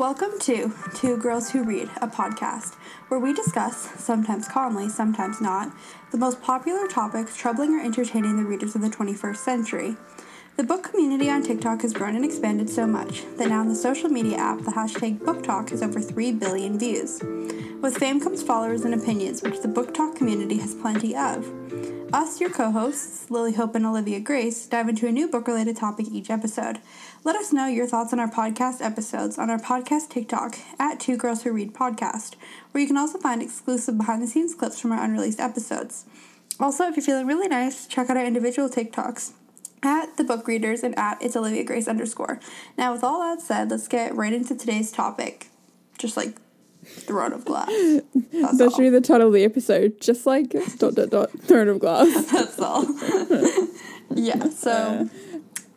Welcome to Two Girls Who Read, a podcast where we discuss, sometimes calmly, sometimes not, the most popular topics troubling or entertaining the readers of the 21st century. The book community on TikTok has grown and expanded so much that now in the social media app, the hashtag BookTok has over 3 billion views. With fame comes followers and opinions, which the BookTok community has plenty of. Us, your co hosts, Lily Hope and Olivia Grace, dive into a new book related topic each episode. Let us know your thoughts on our podcast episodes on our podcast TikTok at Two Girls Who Read Podcast, where you can also find exclusive behind the scenes clips from our unreleased episodes. Also, if you're feeling really nice, check out our individual TikToks at the book readers and at it's Olivia Grace underscore. Now, with all that said, let's get right into today's topic. Just like throne of glass. That's That all. should be the title of the episode. Just like dot dot dot throne of glass. That's all. yeah. So, uh,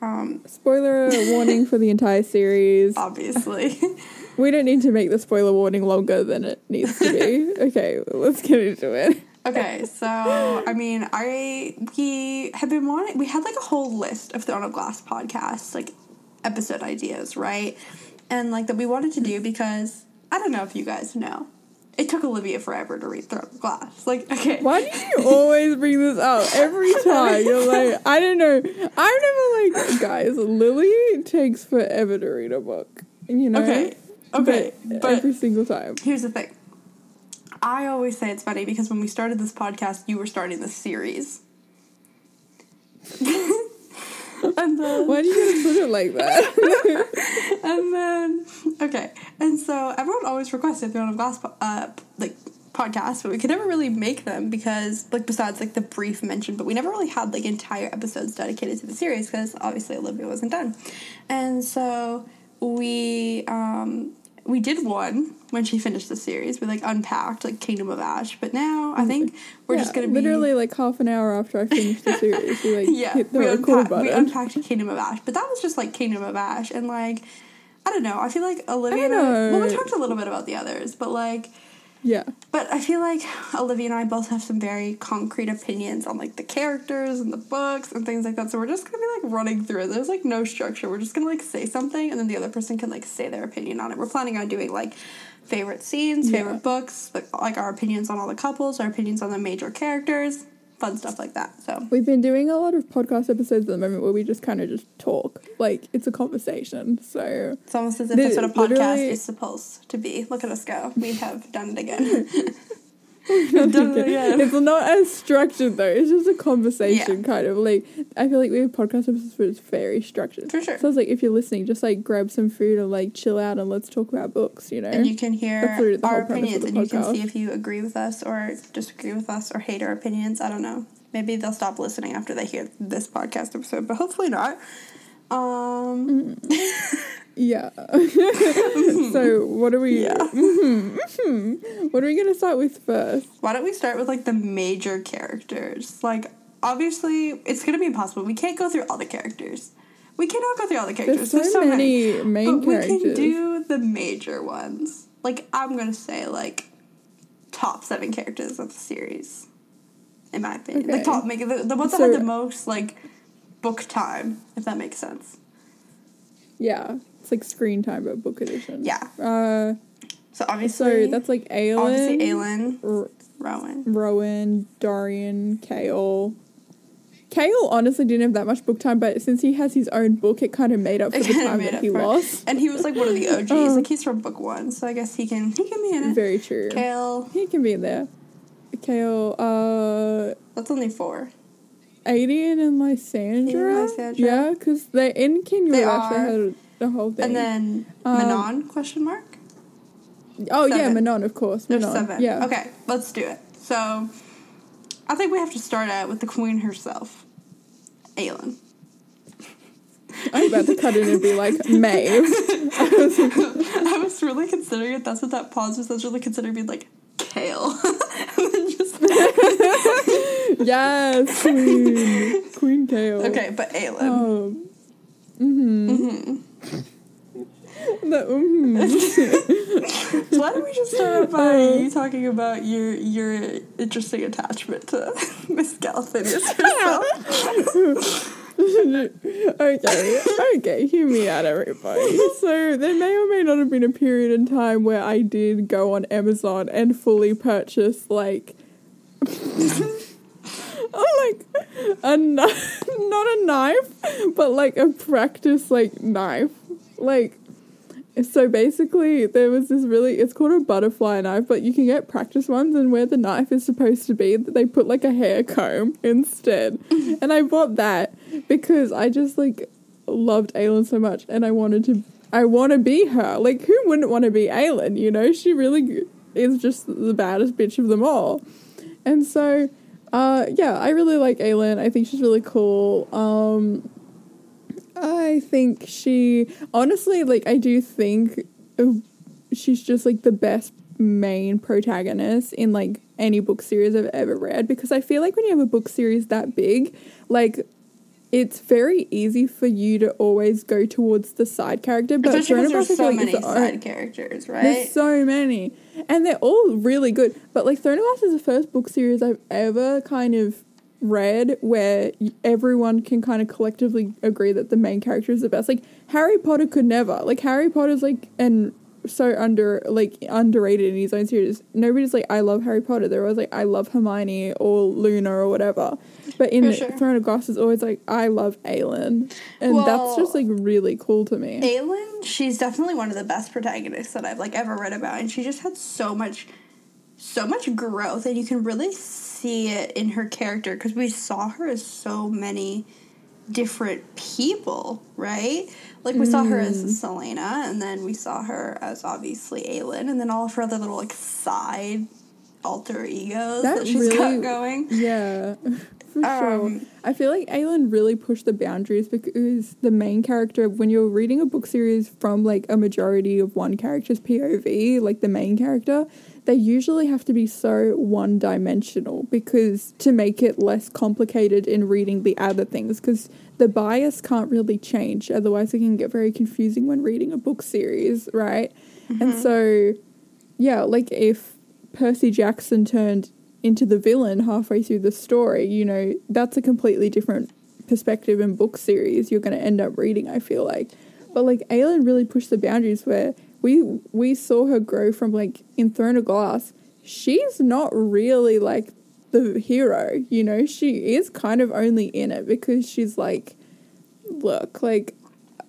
um, Spoiler warning for the entire series. obviously, We don't need to make the spoiler warning longer than it needs to be. Okay, let's get into it. okay. So, I mean, I we have been wanting. We had like a whole list of Throne of Glass podcasts, like episode ideas, right? And like that we wanted to do because I don't know if you guys know. It took Olivia forever to read Throne of Glass. Like, okay. Why do you always bring this up every time? You're like, I don't know. I'm never like, guys, Lily takes forever to read a book. You know? Okay. Okay. But, But every single time. here's the thing. I always say it's funny because when we started this podcast, you were starting this series. and then, Why do you gotta put it like that? and then, okay. And so everyone always requested Throne of Glass, uh, like podcasts, but we could never really make them because, like, besides like the brief mention, but we never really had like entire episodes dedicated to the series because obviously Olivia wasn't done. And so we, um, we did one when she finished the series. We like unpacked like Kingdom of Ash, but now I think we're just gonna be literally like half an hour after I finished the series. We like yeah, hit the we, record unpa- we unpacked Kingdom of Ash, but that was just like Kingdom of Ash, and like I don't know. I feel like Olivia. I and I- know. well, we talked a little bit about the others, but like, yeah, but I feel like Olivia and I both have some very concrete opinions on like the characters and the books and things like that. So we're just gonna be like running through it. There's like no structure. We're just gonna like say something, and then the other person can like say their opinion on it. We're planning on doing like favorite scenes, favorite Yeah. books, like, like our opinions on all the couples, our opinions on the major characters, fun stuff like that. So. we've been doing a lot of podcast episodes at the moment where we just kind of just talk. Like it's a conversation. So It's almost as if that's what a podcast is supposed to be. Look at us go. We have done it again. it's not as structured though. It's just a conversation Yeah. kind of like I feel like we have podcast episodes where it's very structured. For sure. So it's like if you're listening, just like grab some food and like chill out and let's talk about books. You know. And you can hear That's literally the our opinions and the you can see if you agree with us or disagree with us or hate our opinions. I don't know. Maybe they'll stop listening after they hear this podcast episode, but hopefully not. Um, Yeah. so what are we? Yeah. mhm, mhm. What are we gonna start with first? why don't we start with like the major characters? Like, obviously, it's gonna be impossible. We can't go through all the characters. We cannot go through all the characters. There's so, many, main but we can do the major ones. Like I'm gonna say like top seven characters of the series, in my opinion. Okay. Like top, make the, the ones that So- had the most like book time, if that makes sense. yeah, it's like screen time but book edition. Yeah. Uh, So obviously, so that's like Aelin, obviously Aelin, R- Rowan. Rowan, Dorian, Chaol. Chaol honestly didn't have that much book time, but since he has his own book, it kind of made up for the time that he it. lost. And he was like one of the OGs. Oh. like he's from book one, so I guess he can he can be in it. Very true. Chaol, He can be in there. Chaol, uh, that's only four. Aedion and Lysandra. Yeah, because they're in King They Rush. They had the whole thing. And then Um, Manon question mark. oh yeah. Manon, of course. There's Manon. seven. Yeah. Okay, let's do it. So, I think we have to start out with the queen herself, Aelin. I'm about to cut in and be like Maeve. I was really considering it. That's what that pause was. I was really considering being like Chaol, and then just yes, Queen, Queen Chaol. okay, but Aelin. Um. Mm-hmm. The, mhm. So why don't we just start by you talking about your your interesting attachment to Miss Galathynius herself? okay, okay, hear me out, everybody. So there may or may not have been a period in time where I did go on Amazon and fully purchase like, like a knife, not a knife, but like a practice like knife, like. So basically, there was this really, it's called a butterfly knife, but you can get practice ones, and where the knife is supposed to be, they put like a hair comb instead. and I bought that because I just like loved Aelin so much, and I wanted to, I want to be her. Like, who wouldn't want to be Aelin? You know, she really is just the baddest bitch of them all. And so, uh, yeah, I really like Aelin. I think she's really cool. Um, I think she honestly like I do think she's just like the best main protagonist in like any book series I've ever read because I feel like when you have a book series that big, like it's very easy for you to always go towards the side character. But Especially because of there's so like, many side characters, right? there's so many. And they're all really good. But like Throne of Glass is the first book series I've ever kind of read where everyone can kind of collectively agree that the main character is the best. Like Harry Potter could never. Like Harry Potter's like and so under like underrated in his own series. Nobody's like I love Harry Potter. They're always like I love Hermione or Luna or whatever. But in sure. Throne of Glass is always like I love Aelin. And that's just like really cool to me. Aelin, she's definitely one of the best protagonists that I've like ever read about, and she just had so much, so much growth, and you can really see it in her character because we saw her as so many different people, right? Like we saw her Mm. as Celaena, and then we saw her as obviously Aelin, and then all of her other little like side alter egos that, That she's really- got going. Yeah, for sure. Um, I feel like Aelin really pushed the boundaries because the main character, when you're reading a book series from like a majority of one character's POV, like the main character, they usually have to be so one dimensional because to make it less complicated in reading the other things because the bias can't really change. Otherwise, it can get very confusing when reading a book series, right? And so, yeah, like if Percy Jackson turned into the villain halfway through the story, you know, that's a completely different perspective and book series you're going to end up reading, I feel like. But like Aelin really pushed the boundaries where we we saw her grow from like in Throne of Glass. She's not really like the hero, you know. She is kind of only in it because she's like look, like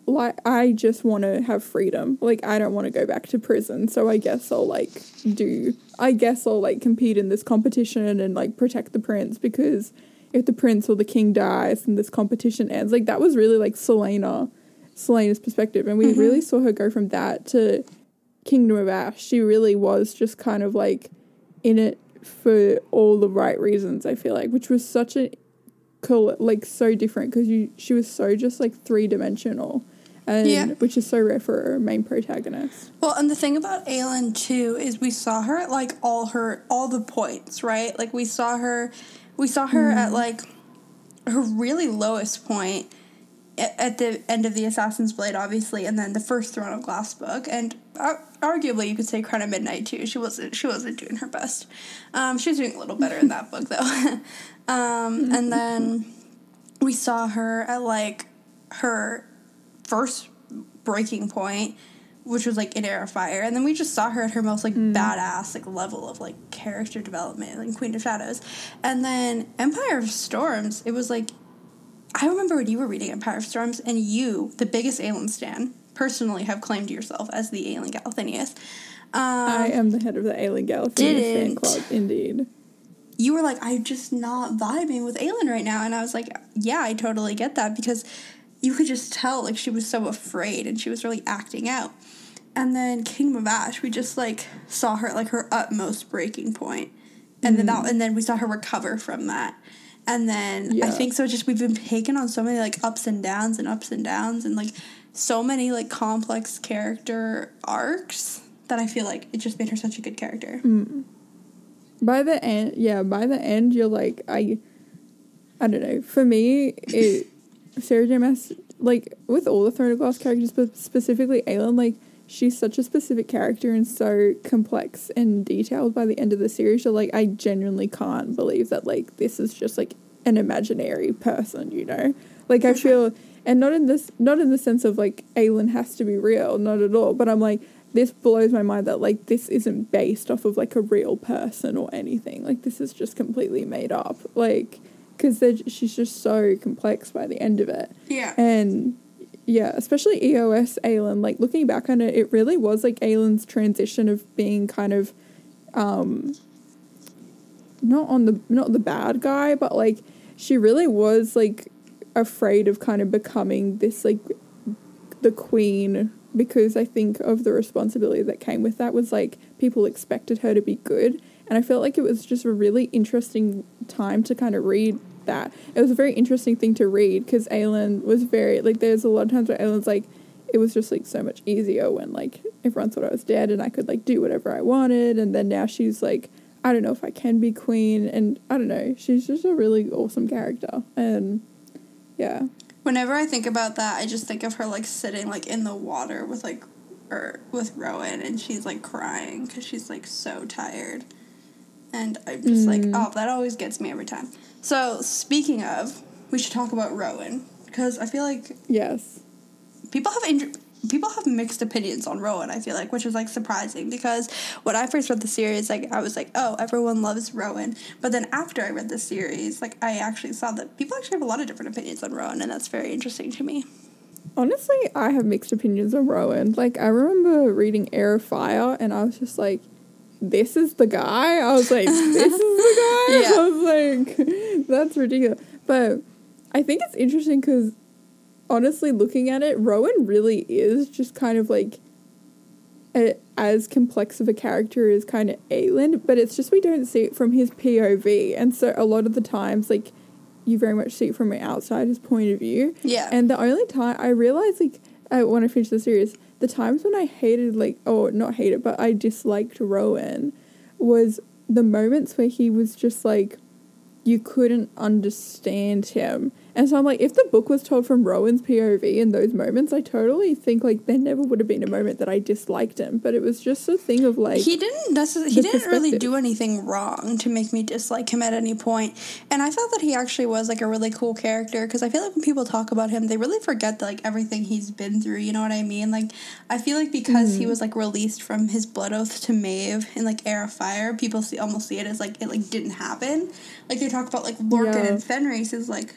like I just want to have freedom. Like I don't want to go back to prison, so I guess I'll like do I guess I'll like compete in this competition and like protect the prince because if the prince or the king dies and this competition ends, like that was really like Celaena Celaena's perspective and we mm-hmm. really saw her go from that to Kingdom of Ash. She really was just kind of like in it for all the right reasons, I feel like, which was such a cool like so different because you she was so just like three dimensional and Yeah. which is so rare for a main protagonist Well, and the thing about Aelin too is we saw her at like all her all the points, right? Like we saw her, we saw her at like her really lowest point at, at the end of the Assassin's Blade, obviously, and then the first Throne of Glass book, and uh, arguably you could say Crown of Midnight too. She wasn't she wasn't doing her best. Um, she was doing a little better in that book though. um, and then we saw her at like her first breaking point, which was like in Heir of Fire, and then we just saw her at her most like badass like level of like character development, like Queen of Shadows, and then Empire of Storms. It was like I remember when you were reading Empire of Storms, and you, the biggest Aelin stan, personally have claimed yourself as the Aelin Galathynius. i Um, am the head of the Aelin Galaxy fan club indeed you were like, I'm just not vibing with Aelin right now. And I was like, yeah, I totally get that because you could just tell like she was so afraid and she was really acting out. And then Kingdom of Ash, we just like saw her at like her utmost breaking point. And then that mm. and then we saw her recover from that. And then I think so just we've been taken on so many like ups and downs and ups and downs and like so many like complex character arcs that I feel like it just made her such a good character. Mm. by the end yeah by the end you're like i i don't know for me it sarah j maas like with all the throne of glass characters but specifically aelin like she's such a specific character and so complex and detailed by the end of the series you're like i genuinely can't believe that like this is just like an imaginary person you know Like I feel, and not in this, not in the sense of like Aelin has to be real, not at all. But I'm like, this blows my mind that like this isn't based off of like a real person or anything. Like this is just completely made up. Like because she's just so complex by the end of it. Yeah. And yeah, especially EOS Aelin. Like looking back on it, it really was like Aelin's transition of being kind of, um, not on the not the bad guy, but like she really was like afraid of kind of becoming this like the queen because I think of the responsibility that came with that was like people expected her to be good. And I felt like it was just a really interesting time to kind of read that. It was a very interesting thing to read because Aelin was very, like, there's a lot of times where Aelin's like, it was just like so much easier when like everyone thought I was dead and I could like do whatever I wanted. And then now she's like, I don't know if I can be queen. And I don't know, she's just a really awesome character. And yeah. Whenever I think about that, I just think of her like sitting like in the water with like or with Rowan and she's like crying because she's like so tired. And I'm just mm. like, oh, that always gets me every time. So speaking of, we should talk about Rowan because I feel like yes, people have injured people have mixed opinions on Rowan, I feel like, which is like surprising because when I first read the series, like I was like, oh, everyone loves Rowan. But then after I read the series, like I actually saw that people actually have a lot of different opinions on Rowan, and that's very interesting to me. Honestly, I have mixed opinions on Rowan. Like I remember reading Air of Fire and I was just like, this is the guy? I was like, this is the guy? Yeah. I was like, that's ridiculous. But I think it's interesting because honestly, looking at it, Rowan really is just kind of like a, as complex of a character as kind of Aelin, but it's just we don't see it from his POV, and so a lot of the times, like you very much see it from an outsider's point of view. Yeah. And the only time I realized, like, I want to finish the series, the times when I hated, like, oh, not hated, but I disliked Rowan was the moments where he was just like, you couldn't understand him. And so I'm like, if the book was told from Rowan's POV in those moments, I totally think like there never would have been a moment that I disliked him. But it was just a thing of like he didn't necessarily he didn't really do anything wrong to make me dislike him at any point. And I thought that he actually was like a really cool character because I feel like when people talk about him, they really forget that, like everything he's been through. You know what I mean? Like I feel like because mm. he was like released from his blood oath to Maeve in like Heir of Fire, people see almost see it as like it like didn't happen. Like they talk about like Lorcan yeah. and Fenrys is like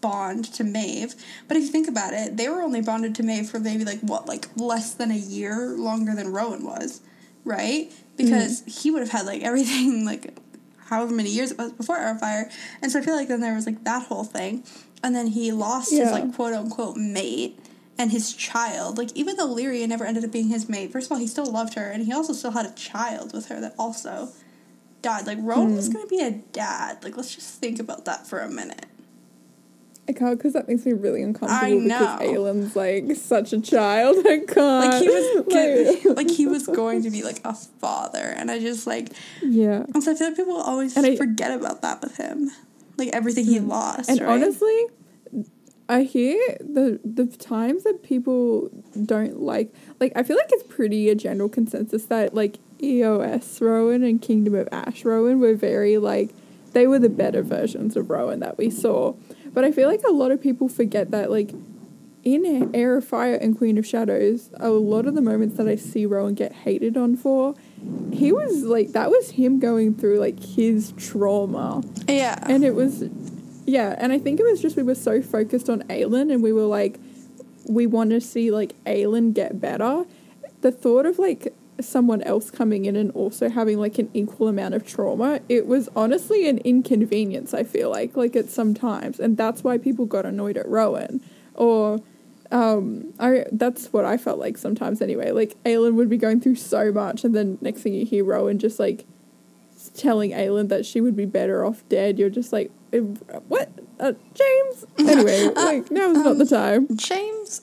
bond to Maeve. But if you think about it, they were only bonded to Maeve for maybe like what, like less than a year longer than Rowan was, right? Because mm. he would have had like everything like however many years it was before Fire. And so I feel like then there was like that whole thing. And then he lost yeah. his like quote unquote mate and his child. Like even though Lyria never ended up being his mate, first of all, he still loved her and he also still had a child with her that also died. Like Rowan mm. was gonna be a dad. Like let's just think about that for a minute. I can't because that makes me really uncomfortable I because Aelin's like such a child. I can't. Like he was like, like he was going to be like a father, and I just like yeah. And so I feel like people always I, forget about that with him, like everything he mm. lost. And right? honestly, I hear the the times that people don't like like I feel like it's pretty a general consensus that like EOS Rowan and Kingdom of Ash Rowan were very like they were the better versions of Rowan that we saw. But I feel like a lot of people forget that, like, in Heir of Fire and Queen of Shadows, a lot of the moments that I see Rowan get hated on for, he was like, that was him going through, like, his trauma. Yeah. And it was, yeah, and I think it was just we were so focused on Aelin and we were like, we want to see, like, Aelin get better. The thought of, like, someone else coming in and also having like an equal amount of trauma, it was honestly an inconvenience, I feel like, like at some times. And that's why people got annoyed at Rowan. Or um I that's what I felt like sometimes anyway. Like Aelin would be going through so much and then next thing you hear Rowan just like telling Aelin that she would be better off dead, you're just like what? Uh, James? Anyway, uh, like, now is um, not the time. James?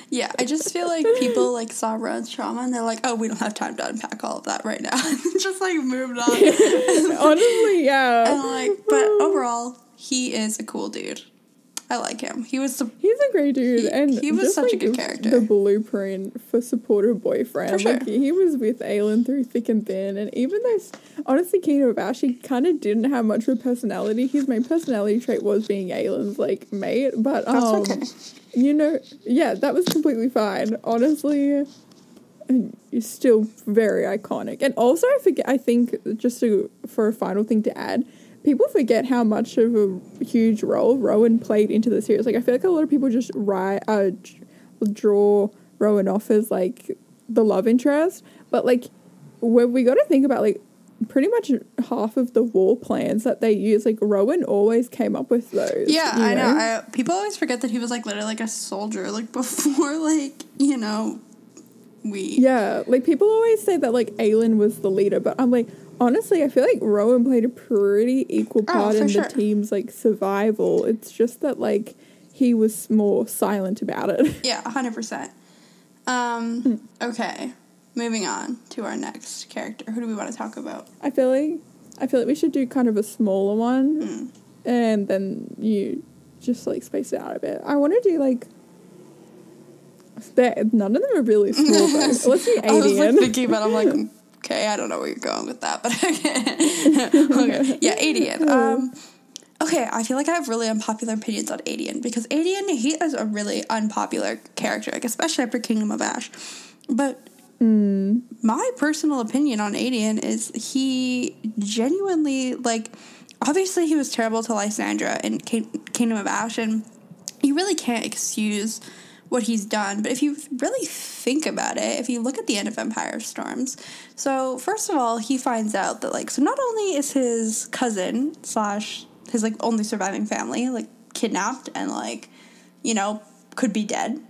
yeah, I just feel like people, like, saw Rowan's trauma and they're like, oh, we don't have time to unpack all of that right now. just, like, moved on. Honestly, yeah. And, like, but overall, he is a cool dude. I like him. He was the He's a great dude, He- and he was such a good character. The blueprint for supportive boyfriend. For sure. Like he was with Aelin through thick and thin, and even though honestly, Ash, he kind of didn't have much of a personality. His main personality trait was being Aelin's like mate, but um, okay. you know, yeah, that was completely fine. Honestly, and it's still very iconic. And also, I forget. I think just to, for a final thing to add, people forget how much of a huge role Rowan played into the series. Like, I feel like a lot of people just write, uh, draw Rowan off as like the love interest, but like, when we got to think about like. Pretty much half of the war plans that they use, like Rowan always came up with those. Yeah, you I know. I, people always forget that he was like literally like a soldier, like before, like you know, we. Yeah, like people always say that like Aelin was the leader, but I'm like, honestly, I feel like Rowan played a pretty equal Oh, part for in sure. the team's like survival. It's just that like he was more silent about it. Yeah, hundred percent. Um. Hmm. Okay, moving on to our next character. Who do we want to talk about? I feel like I feel like we should do kind of a smaller one, Hmm. and then you just like space it out a bit. I want to do like. they're- None of them are really small. Let's do I was like thinking about. I'm like, okay, I don't know where you're going with that, but okay. okay. Yeah, Aedion. Um. Okay, I feel like I have really unpopular opinions on Aedion because Aedion he is a really unpopular character, like especially after Kingdom of Ash. But my personal opinion on Aedion is he genuinely like obviously he was terrible to Lysandra in King- Kingdom of Ash and you really can't excuse what he's done but if you really think about it if you look at the end of Empire of Storms so first of all he finds out that like so not only is his cousin slash his like only surviving family like kidnapped and like you know could be dead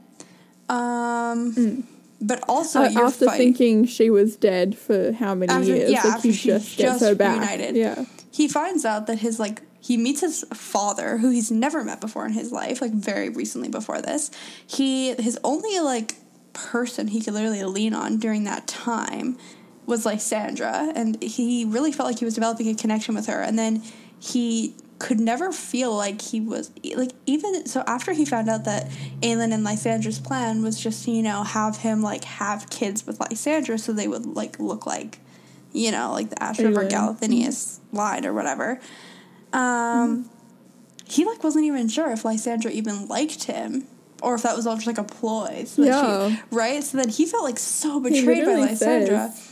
um but also Uh, after fighting thinking she was dead for how many After- years? yeah, like after he she just just reunited. Yeah. he finds out that his like he meets his father who he's never met before in his life like very recently before this he his only like person he could literally lean on during that time was Lysandra and he really felt like he was developing a connection with her and then he could never feel like he was like even so after he found out that Aelin and Lysandra's plan was just you know have him like have kids with Lysandra so they would like look like you know like the Aelin. Galathynius line or whatever um he like wasn't even sure if Lysandra even liked him or if that was all just like a ploy so Yeah. she, right so then he felt like so betrayed by Lysandra says-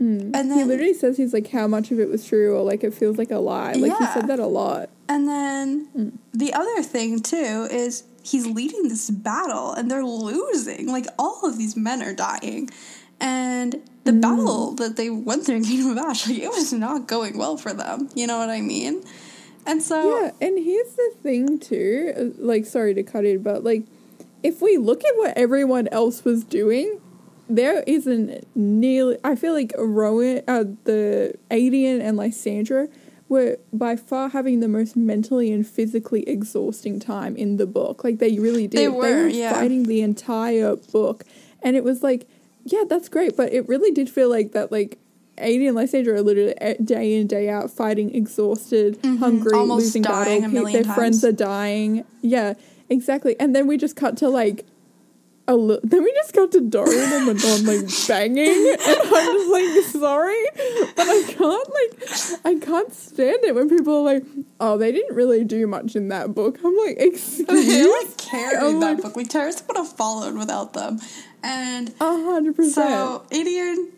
Mm. And he literally says he's like how much of it was true or like it feels like a lie. Like he said that a lot. And then Mm. the other thing too is he's leading this battle and they're losing. Like all of these men are dying. And the Mm. battle that they went through in Kingdom of Ash, like it was not going well for them. You know what I mean? And so Yeah, and here's the thing too. uh, Like, sorry to cut in, but like, if we look at what everyone else was doing, there isn't nearly. I feel like Rowan, uh, the Aedion, and Lysandra were by far having the most mentally and physically exhausting time in the book. Like they really did. They were, yeah. fighting the entire book, and it was like, yeah, that's great, but it really did feel like that, like. Aedion and Lysandra are literally day in day out fighting, exhausted, hungry, Mm-hmm. Almost losing dying battle. a Pe- million Their friends are dying. Yeah, exactly. And then we just cut to like a li- then we just got to Dorian and Manon like banging, and I'm just like sorry, but I can't like I can't stand it when people are like, oh, they didn't really do much in that book. I'm like, excuse they me, like carried I'm that like, book. Like Terrasen would have followed without them. And a hundred percent. so Aedion,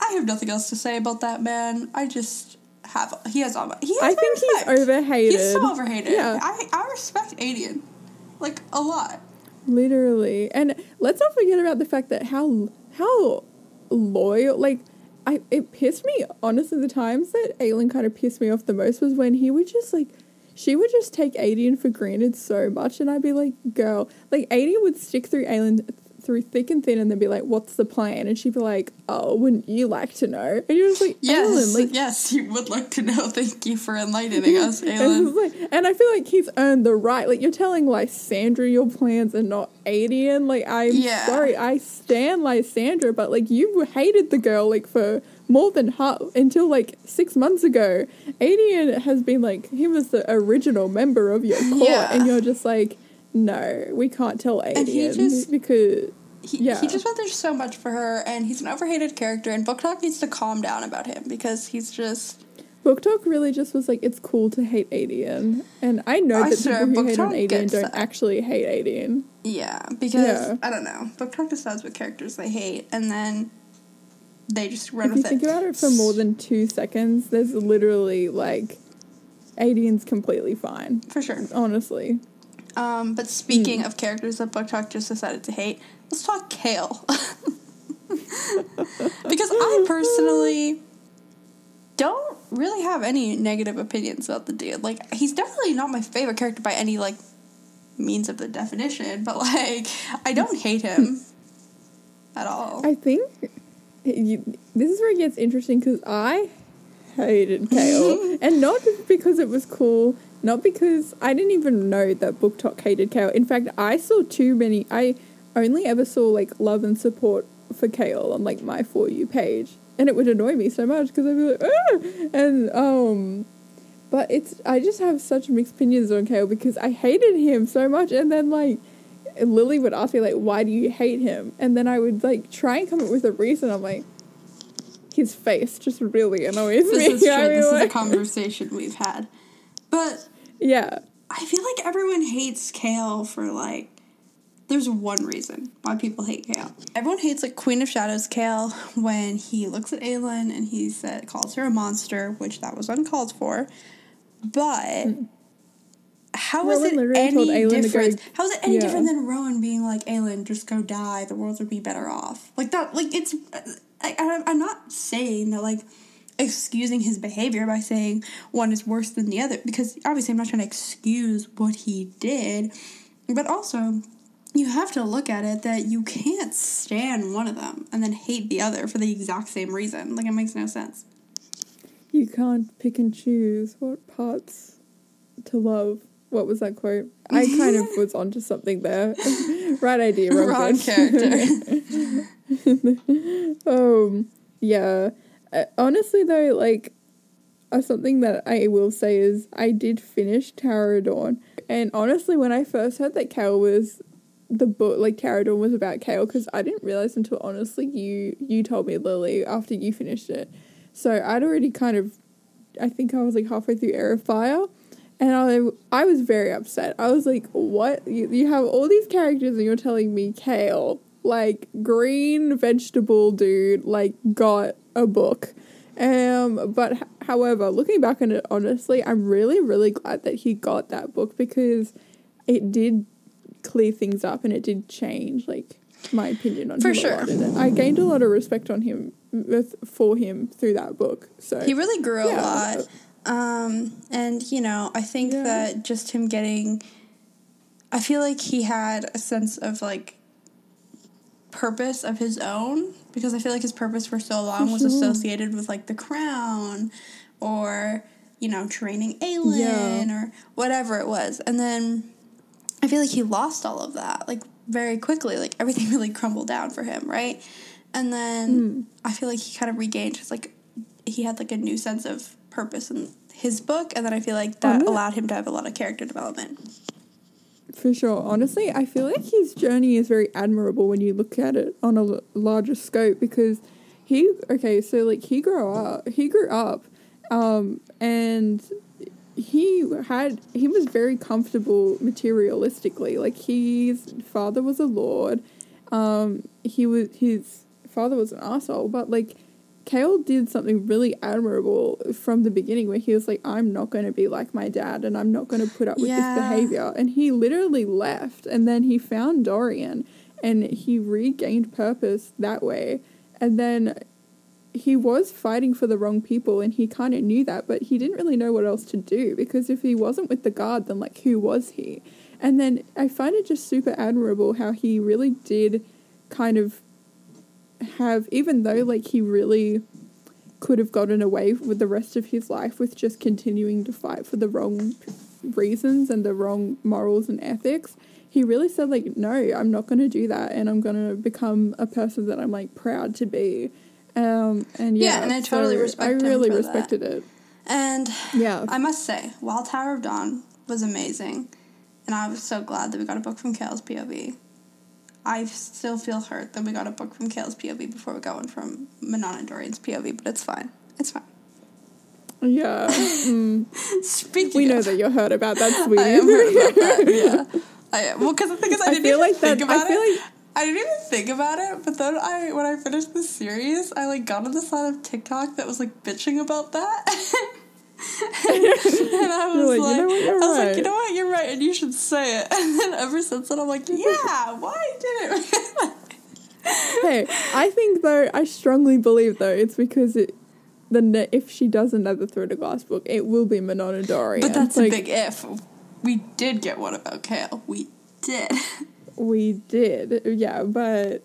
I have nothing else to say about that man. I just have he has all my he has I think he's overhated. He's so overhated. Yeah. I, I respect Aedion. Like a lot. Literally. And let's not forget about the fact that how how loyal like I it pissed me honestly the times that Aelin kind of pissed me off the most was when he would just like she would just take Aedion for granted so much and I'd be like, girl like Aedion would stick through Aelin through thick and thin and then be like, What's the plan? And she'd be like, Oh, wouldn't you like to know? And you're just like, Yes, like yes, you would like to know. Thank you for enlightening us, and, like, and I feel like he's earned the right. Like you're telling Lysandra your plans and not Aedion. Like I'm Yeah. sorry, I stand Lysandra, but like you hated the girl like for more than half until like six months ago. Aedion has been like he was the original member of your court, Yeah. and you're just like, no, we can't tell And he just- because He, Yeah. he just went through so much for her, and he's an overhated character, and BookTok needs to calm down about him because he's just. BookTok really just was like it's cool to hate Aedion, and I know I that swear, people who Book hate on Talk Aedion don't that. actually hate Aedion. Yeah, because Yeah. I don't know. BookTok decides what characters they hate, and then they just run If you with think about it for more than two seconds, there's literally like Aedion's completely fine, For sure. honestly. Um, but speaking Hmm. of characters that BookTok just decided to hate, let's talk Chaol. because I personally don't really have any negative opinions about the dude. Like, he's definitely not my favorite character by any, like, means of the definition, but, like, I don't hate him at all. I think you, this is where it gets interesting because I hated Chaol, and not because it was cool, not because I didn't even know that BookTok hated Chaol. In fact, I saw too many. I only ever saw like love and support for Chaol on like my for you page, and it would annoy me so much because I'd be like, ah! and um. But it's I just have such mixed opinions on Chaol because I hated him so much, and then like Lily would ask me like, "Why do you hate him?" And then I would like try and come up with a reason. I'm like, his face just really annoys this me. is true. I mean, This is a conversation we've had. But yeah, I feel like everyone hates Chaol for like. There's one reason why people hate Chaol. Everyone hates like Queen of Shadows Chaol when he looks at Aelin and he said calls her a monster, which that was uncalled for. But mm. how is it any Aelin to go- different? How is it any Yeah. different than Rowan being like Aelin, just go die, the world would be better off? Like that. Like it's. I, I'm not saying that like excusing his behavior by saying one is worse than the other because obviously I'm not trying to excuse what he did, but also you have to look at it that you can't stand one of them and then hate the other for the exact same reason. Like it makes no sense. you can't pick and choose what parts to love. What was that quote? I kind of was onto something there. right idea, wrong, Wrong character. um, yeah. Uh, honestly, though, like, uh, something that I will say is I did finish of Dawn. And honestly, when I first heard that Chaol was the book, like, of Dawn was about Chaol, because I didn't realize until, honestly, you, you told me, Lily, after you finished it. So I'd already kind of, I think I was, like, halfway through Heir of Fire. And I, I was very upset. I was like, what? You, you have all these characters and you're telling me Chaol, like green vegetable dude, like got a book. Um, but h- however, looking back on it, honestly, I'm really, really glad that he got that book because it did clear things up and it did change, like, my opinion on him. For him sure. I gained a lot of respect on him with, for him through that book. So He really grew Yeah. a lot. Um, and you know, I think Yeah. that just him getting I feel like he had a sense of like purpose of his own because I feel like his purpose for so long was associated with like the crown or you know, training Aelin Yeah. or whatever it was. And then I feel like he lost all of that like very quickly. Like everything really crumbled down for him, right? And then I feel like he kind of regained his like he had like a new sense of purpose in his book, and then I feel like that allowed him to have a lot of character development. For sure. Honestly, I feel like his journey is very admirable when you look at it on a l- larger scope because he okay, so like he grew up, he grew up um and he had he was very comfortable materialistically. Like his father was a lord. Um he was his father was an asshole, but like Chaol did something really admirable from the beginning where he was like, I'm not going to be like my dad and I'm not going to put up with Yeah. this behavior. And he literally left and then he found Dorian and he regained purpose that way. And then he was fighting for the wrong people and he kind of knew that, but he didn't really know what else to do because if he wasn't with the guard, then like who was he? And then I find it just super admirable how he really did kind of have, even though like he really could have gotten away with the rest of his life with just continuing to fight for the wrong reasons and the wrong morals and ethics. He really said like, no, I'm not going to do that, and I'm going to become a person that I'm like proud to be. Um, and yeah, Yeah, and I totally so respect I really for that. respected it. And Yeah, I must say, while Tower of Dawn was amazing, and I was so glad that we got a book from Chaol's POV, I still feel hurt that we got a book from Chaol's POV before we got one from Manon and Dorian's POV, but it's fine. It's fine. yeah. Mm. Speaking We know of, that you're hurt about that, sweetie. I am hurt about that, yeah. I. Well, because the thing is, I I didn't feel even like that- think I about feel it. like- I didn't even think about it, but then I, when I finished the series, I like got on this lot of TikTok that was like bitching about that. and I was like, like, "You know what, I was like, you know what, you're right, and you should say it. And then ever since then, I'm like, yeah, why didn't hey, I think though, I strongly believe though, it's because it. The if she does another through the glass book, it will be Dorian. but that's like, a big if. We did get one about Chaol. We did. We did, yeah, but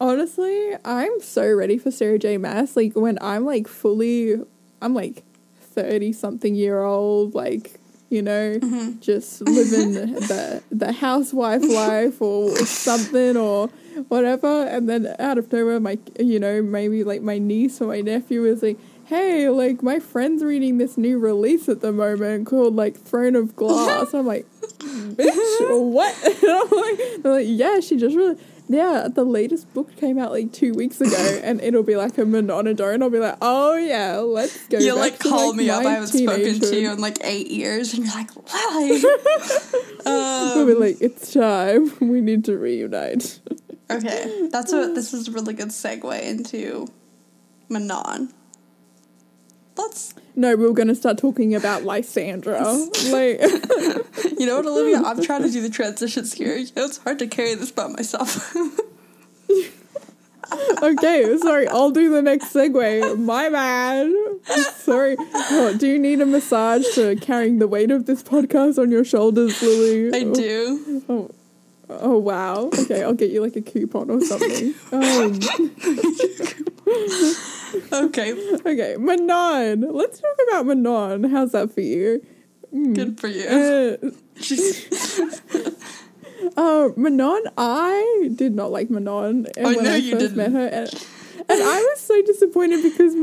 honestly, I'm so ready for Sarah J. Maas. Like when I'm like fully, I'm like thirty something year old, like you know, Mm-hmm. just living the the housewife life or something or whatever, and then out of nowhere, my you know maybe like my niece or my nephew is like. Hey, like my friend's reading this new release at the moment called like Throne of Glass. I'm like, bitch, what? And I'm like, they're like, yeah, she just really, yeah, the latest book came out like two weeks ago, and it'll be like a Manon and I'll be like, oh yeah, let's go. You like to, call me up. I haven't spoken to you in like eight years, and you're like, Lily. Um, like, it's time. We need to reunite. okay, that's what this is a really good segue into Manon. Let's, No, we were gonna start talking about Lysandra. like, you know what, Olivia? I'm trying to do the transitions here. You know, it's hard to carry this by myself. okay, sorry, I'll do the next segue. My bad. Sorry. Oh, do you need a massage for carrying the weight of this podcast on your shoulders, Lily? I do. Oh, oh wow. Okay, I'll get you like a coupon or something. Um, Okay, okay, Manon. Let's talk about Manon. How's that for you? good for you. Uh, uh, Manon, I did not like Manon I know I you first met her, and, and I was so disappointed because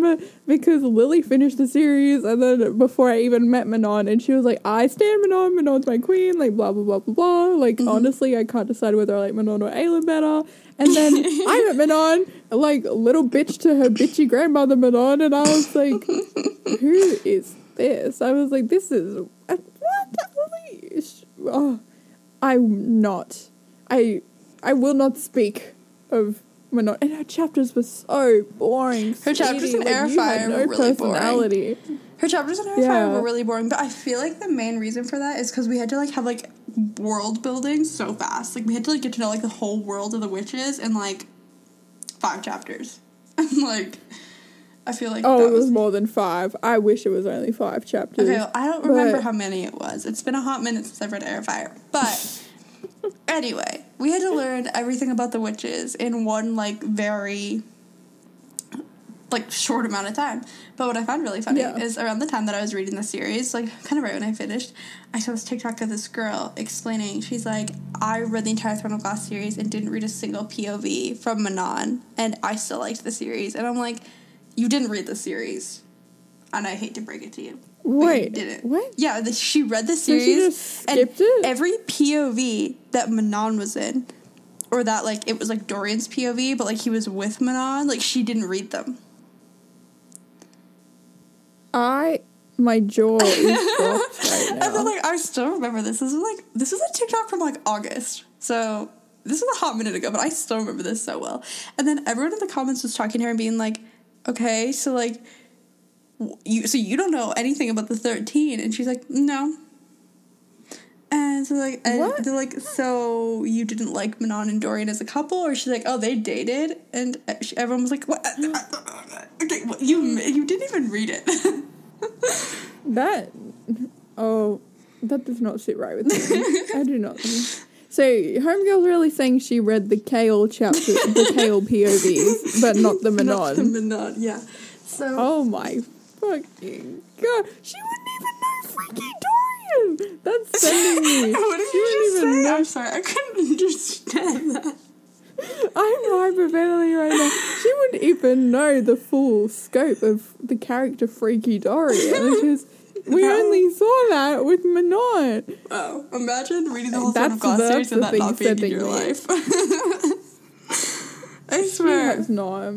because Lily finished the series, and then before I even met Manon, and she was like, "I stand Manon. Manon's my queen." Like blah blah blah blah blah. Like Mm-hmm. honestly, I can't decide whether I like Manon or Aelin better. And then I met Manon, like little bitch to her bitchy grandmother Manon, and I was like, "Who is this?" I was like, "This is what?" Lily? Oh, I'm not. I I will not speak of And her chapters were so boring. Her chapters in Like, Airfire no were really boring. her chapters in Harry Yeah. were really boring, but I feel like the main reason for that is because we had to like have like world building so fast. Like we had to like get to know like the whole world of the witches in like five chapters. like I feel like Oh, that it was more than five. I wish it was only five chapters. Okay, well, I don't remember how many it was. It's been a hot minute since I've read Airfire. But anyway, we had to learn everything about the witches in one like very like short amount of time. But what I found really funny Yeah. is around the time that I was reading the series, like kind of right when I finished, I saw this TikTok of this girl explaining. She's like, I read the entire Throne of Glass series and didn't read a single POV from Manon, and I still liked the series. And I'm like, you didn't read the series, and I hate to break it to you. but you Wait, didn't. what? Yeah, the, she read the So series she just and it? every POV that Manon was in, or that like it was like Dorian's POV, but like he was with Manon, like she didn't read them. I my jaw is dropped right And then like I still remember this. This was like this was a TikTok from like August. So this was a hot minute ago, but I still remember this so well. And then everyone in the comments was talking to her and being like, "Okay, so like, you so you don't know anything about the 13. And she's like, "No." And so like, and What? they're like, "So you didn't like Manon and Dorian as a couple?" Or she's like, "Oh, they dated." And she- everyone was like, "What? Okay, what- you you didn't even read it." That oh, that does not sit right with me. I do not. So Homegirl's really saying she read the Chaol chapter, the Chaol POVs, but not the Manon. Not the. Manon, yeah. So Oh my fucking god! She wouldn't even know Freaky Dorian. That's sending me. what did she you just say? know. I'm sorry, I couldn't understand that. I'm hyperventilating right now. She wouldn't even know the full scope of the character Freaky Dorian because we No. only saw that with Manon. Oh, imagine reading the whole That's of series and that not being in your life. I swear. has not.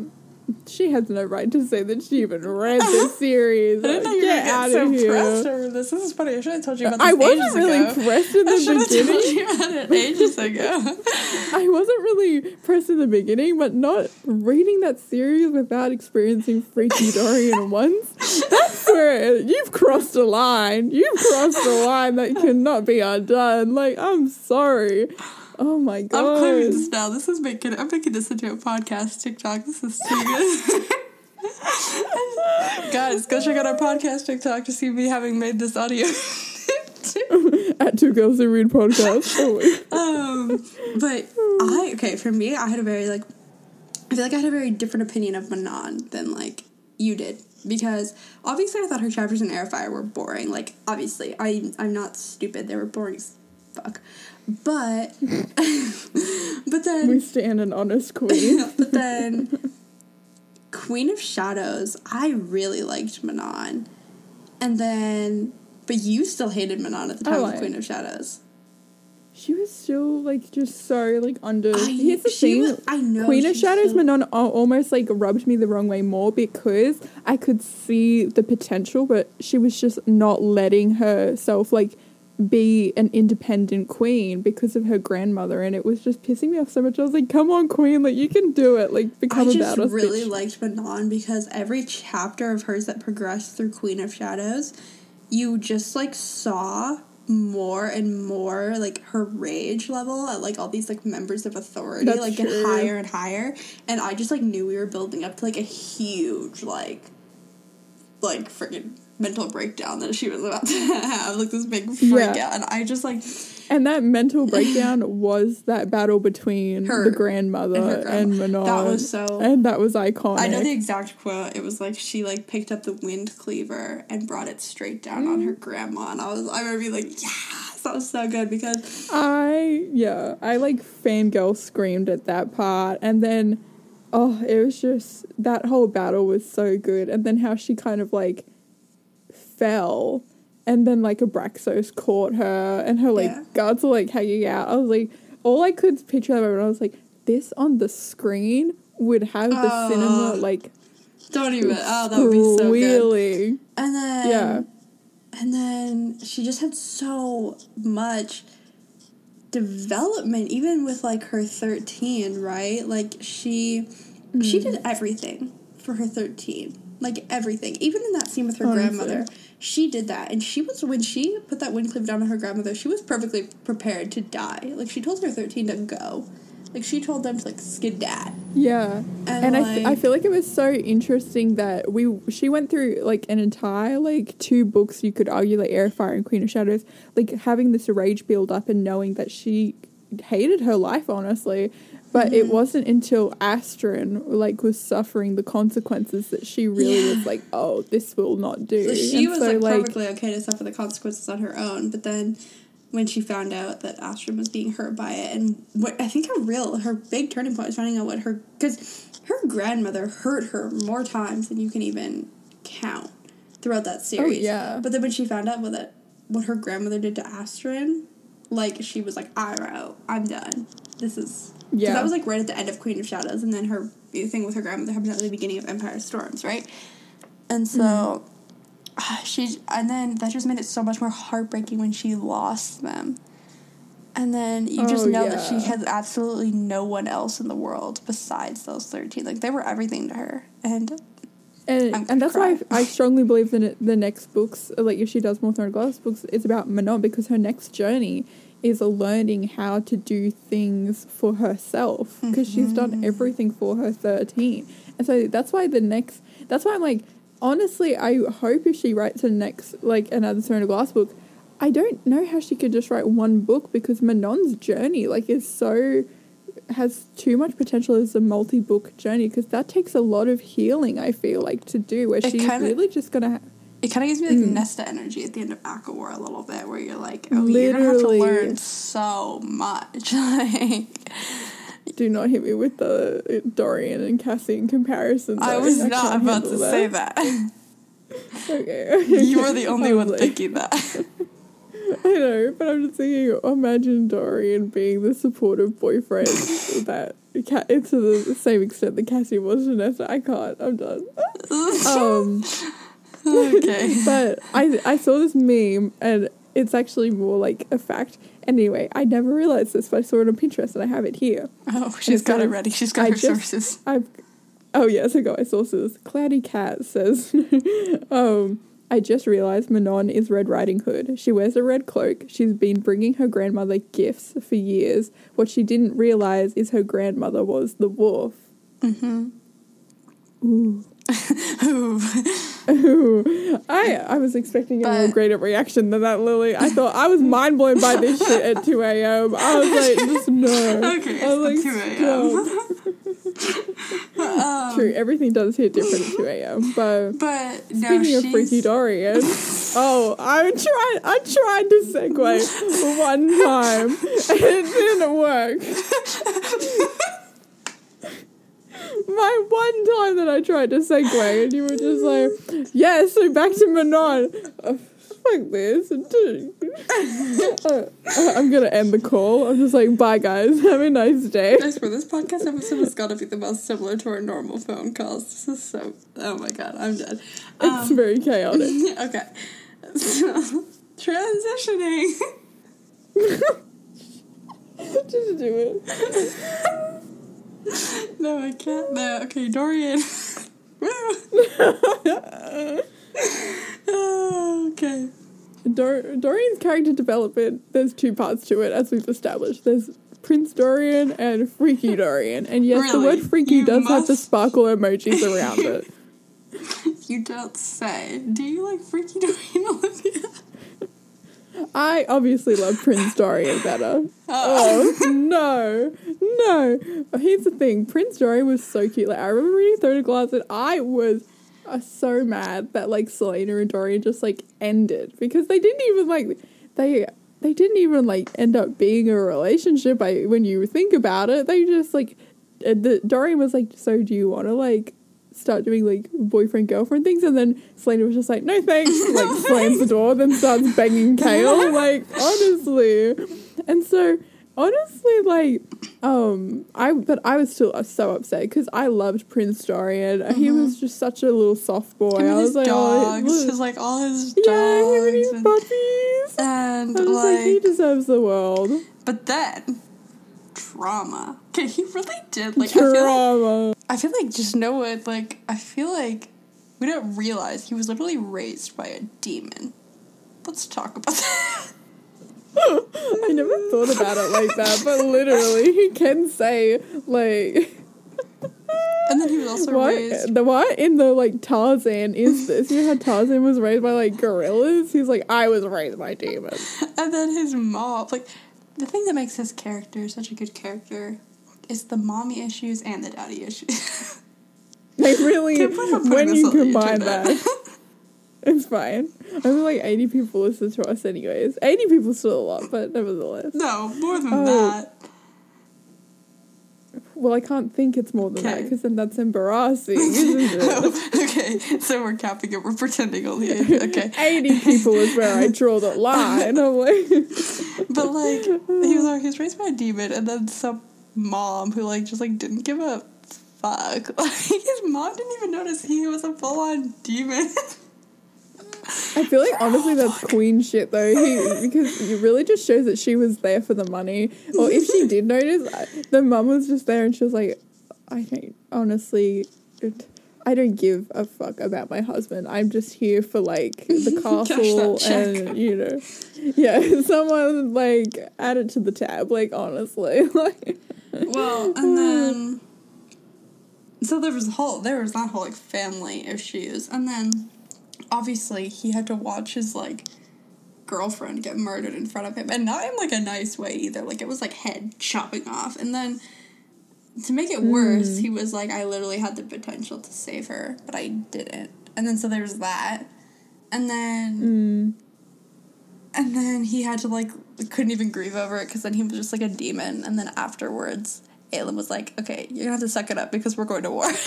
She has no right to say that she even read this series. I didn't know you were Get gonna out so of here. pressed over this. This is funny. I should have told you about this I wasn't really ago. pressed in I the should have told you about it ages ago. I wasn't really pressed in the beginning, but not reading that series without experiencing Freaky Dorian once. That's where you've crossed a line. You've crossed a line that cannot be undone. Like, I'm sorry. Oh my god! I'm claiming this now. This is making. I'm making this into a podcast. TikTok. This is too good. Guys, go check out our podcast TikTok to see me having made this audio. At Two Girls Who Read podcast. Oh, um, but I okay for me, I had a very like. I feel like I had a very different opinion of Manon than like you did because obviously I thought her chapters in Heir of Fire were boring. Like obviously I I'm not stupid. They were boring as fuck. But but then we stand an honest queen. but then Queen of Shadows, I really liked Manon. And then but you still hated Manon at the time of Queen of Shadows. She was still like just so like under. I, Here's the was- I know Queen of Shadows so- Manon almost like rubbed me the wrong way more because I could see the potential, but she was just not letting herself like be an independent queen because of her grandmother, and it was just pissing me off so much. I was like, "Come on, queen! Like you can do it! Like become a I a just badass really bitch." liked Manon because every chapter of hers that progressed through Queen of Shadows, you just like saw more and more like her rage level at like all these like members of authority That's like true. get higher and higher and I just like knew we were building up to like a huge like like freaking mental breakdown that she was about to have like this big freak Yeah. out and I just like And that mental breakdown was that battle between Her- the grandmother and her and. Manon. That was so- and that was iconic. I know the exact quote. It was like she like picked up the wind cleaver and brought it straight down on her mm. grandma, and I was I remember being like, yes, that was so good because I yeah, I like fangirl screamed at that part and then oh, it was just that whole battle was so good and then how she kind of like fell and then like Abraxos caught her and her like Yeah. guards were like hanging out. I was like all I could picture that moment I was like this on the screen would have the Oh. cinema like don't even oh that would be so good. And then Yeah. and then she just had so much development, even with like her thirteen, right? Like she she Mm-hmm. did everything for her thirteen, like everything. Even in that scene with her Honestly. grandmother, she did that, and she was when she put that wind clip down on her grandmother, she was perfectly prepared to die. Like she told her thirteen to go. Like she told them to like skedat. Yeah, And, and, I, f- I like- feel like it was so interesting that we she went through like an entire like two books you could argue like Heir of Fire and Queen of Shadows like having this rage build up and knowing that she hated her life honestly, but Mm-hmm. it wasn't until Astrid like was suffering the consequences that she really Yeah. was like oh this will not do. So she And was so, like, perfectly okay to suffer the consequences on her own, but then when she found out that Astrid was being hurt by it, and what I think her real her big turning point was finding out what her because her grandmother hurt her more times than you can even count throughout that series. Oh, yeah. But then when she found out what that what her grandmother did to Astrid, like she was like, "I'm out. I'm done. This is." Yeah. That was like right at the end of Queen of Shadows, and then her thing with her grandmother happened at the beginning of Empire Storms, right? And so Mm-hmm. she and then that just made it so much more heartbreaking when she lost them. And then you just Oh, know that she has absolutely no one else in the world besides those 13. Like they were everything to her. And And, and that's why. I, I strongly believe that the next books, like if she does more of Glass books, it's about Manon because her next journey is learning how to do things for herself because she's Mm-hmm. done everything for her 13. And so that's why the next, that's why I'm like, honestly, I hope if she writes a next, like another of Glass book, I don't know how she could just write one book because Manon's journey like is so has too much potential as a multi-book journey because that takes a lot of healing. I feel like to do where It she's kinda- really just gonna. Ha- It kind of gives me like Mm. Nesta energy at the end of ACOWAR a little bit, where you're like, oh, you're gonna have to learn so much. like, do not hit me with the Dorian and Cassie comparisons. I was not can't about to handle say that. Okay. you were the only one thinking that. I know, but I'm just thinking. Imagine Dorian being the supportive boyfriend that Ca- to the same extent that Cassie was to Nesta. I can't. I'm done. Um, okay. but I I saw this meme and it's actually more like a fact. Anyway, I never realized this, but I saw it on Pinterest and I have it here. Oh, she's got it ready. She's got I her just- sources. I've oh yes, I got my sources. Cloudy Cat says, um, I just realized Manon is Red Riding Hood. She wears a red cloak. She's been bringing her grandmother gifts for years. What she didn't realize is her grandmother was the wolf. Mm-hmm. Ooh. Ooh. Ooh. I I was expecting a more But- greater reaction than that, Lily. I thought I was mind blown by this shit at two a.m. I was like, just no. Okay, I was like, it's 2 stop. Um, True, everything does hit different at two a.m. But But no, speaking she's of freaky Dorian, oh, I tried. I tried to segue one time, and it didn't work. My one time that I tried to segue, and you were just like, "Yeah, so back to Manon." Uh, fuck this. Uh, I'm gonna end the call. I'm just like, "Bye, guys. Have a nice day." I swear this podcast episode has got to be the most similar to our normal phone calls. This is so. Oh my god, I'm dead. It's Um, very chaotic. okay. So, transitioning. just do it. No, I can't. No, okay, Dorian. Oh, okay. Dor- Dorian's character development, there's two parts to it, as we've established. There's Prince Dorian and Freaky Dorian. And yes, the word freaky You does have the sparkle emojis around it. You don't say. Do you like Freaky Dorian, Olivia? I obviously love Prince Dorian better. Oh, no. No. Here's the thing Prince Dorian was so cute. Like, I remember reading Throne of Glass and I was uh, so mad that, like, Celaena and Dorian just, like, ended because they didn't even, like, they. They didn't even like end up being a relationship. I, when you think about it, they just like uh, the Dorian was like, "So do you want to like start doing like boyfriend girlfriend things?" And then Celaena was just like, "No thanks," like slams the door, then starts banging Chaol. Like honestly, and so honestly, like um, I but I was still uh, so upset because I loved Prince Dorian. He was just such a little soft boy. I was his like, dogs. oh, his, like, all his yeah, and his and, puppies. and, I was like, he deserves the world. but then, trauma. Okay, he really did. Like, I feel like Drama. I feel like just know what like I feel like we don't realize he was literally raised by a demon. Let's talk about that. I never thought about it like that, but literally, he can say like And then he was also what raised the what in the like Tarzan is this? You know how Tarzan was raised by like gorillas? He's like I was raised by demons. and then his mom like the thing that makes his character such a good character is the mommy issues and the daddy issues. Like really, Can't believe I'm putting when you combine that, it's fine. I Only like eighty people listen to us, anyways. Eighty people still a lot, but nevertheless. no, more than Oh. that. Well, I can't think it's more than that because then that's embarrassing, isn't it? Oh, okay, so we're capping it. We're pretending only. Okay, 80 people is where I draw the line. I'm like, but like he was like he was raised by a demon, and then some mom who like just like didn't give a fuck. Like his mom didn't even notice he was a full on demon. I feel like honestly that's queen shit though. He because it really just shows that she was there for the money. Or if she did notice, the mum was just there and she was like, I don't honestly, I don't give a fuck about my husband. I'm just here for like the castle and you know, yeah. Someone like add it to the tab. Like honestly, like well, and then so there was a whole there was that whole like family issues, and then obviously he had to watch his like girlfriend get murdered in front of him, and not in like a nice way either. Like it was like head chopping off, and then to make it worse, mm. he was like, I literally had the potential to save her, but I didn't. And then so there's that, and then mm. and then he had to like couldn't even grieve over it because then he was just like a demon. And then afterwards, Aelin was like, "Okay, you're gonna have to suck it up because we're going to war."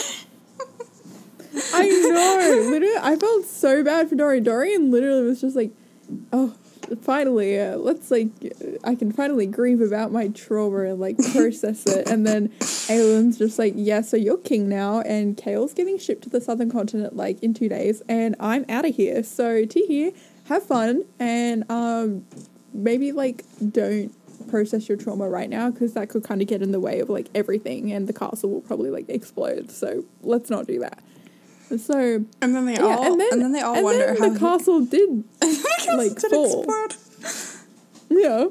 I know. literally, I felt so bad for Dorian. Dorian literally was just like, "Oh, finally, uh, let's like, I can finally grieve about my trauma and like process it." And then Aelin's just like, "Yeah, so you're king now, and Chaol's getting shipped to the southern continent like in two days, and I'm out of here. So Tihi, have fun, and um, maybe like don't." process your trauma right now because that could kind of get in the way of like everything and the castle will probably like explode so let's not do that so and then they yeah, all and then, and then they all and wonder then how the he- castle did like did fall. explode. Yeah.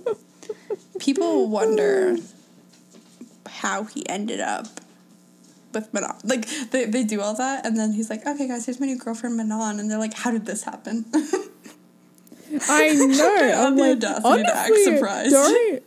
People wonder how he ended up with Manon. Like they, they do all that, and then he's like, "Okay, guys, here's my new girlfriend Manon," and they're like, "How did this happen?" I know. I'm like, audacity to act honestly, surprised. Dorian.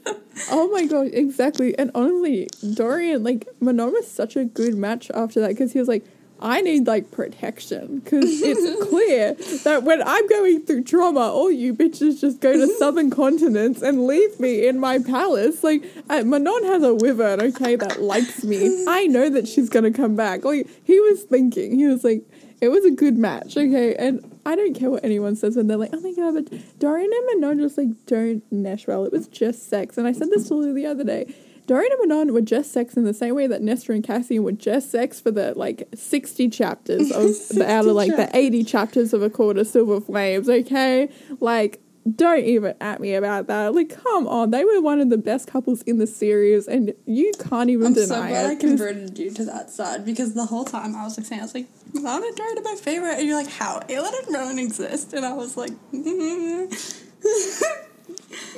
Oh my god, exactly. And honestly, Dorian, like, Manon was such a good match after that because he was like, I need like protection because it's clear that when I'm going through trauma, all you bitches just go to southern continents and leave me in my palace. Like, uh, Manon has a wyvern, okay, that likes me. I know that she's gonna come back. Like, he was thinking, he was like, it was a good match, okay, and I don't care what anyone says when they're like, oh my god, but Dorian and Manon just like don't mesh well. It was just sex. And I said this to Lou the other day. Dorian and Manon were just sex in the same way that Nesta and Cassian were just sex for the like 60 chapters of the out of like the 80 chapters of A Court of Silver Flames, okay? Like, don't even at me about that. Like, come on. They were one of the best couples in the series, and you can't even I'm so deny glad I converted you to that side because the whole time I was like saying, I was like, Manon and Dorian are my favorite, and you're like, how? Aelin and Rowan exist, and I was like,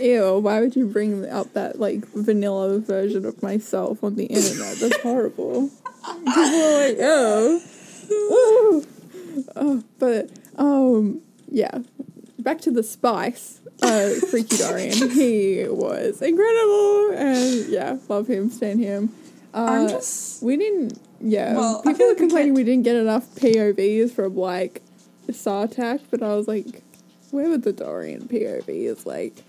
Ew, why would you bring up that like vanilla version of myself on the internet? That's horrible. People are like, oh, oh, but um, yeah. Back to the spice. Uh, Freaky Dorian. He was incredible, and yeah, love him, stand him. Uh, I'm just- we didn't. Yeah, Well, people are like complaining can't- we didn't get enough POVs from like Sartaq, but I was like, where were the Dorian POVs? Like,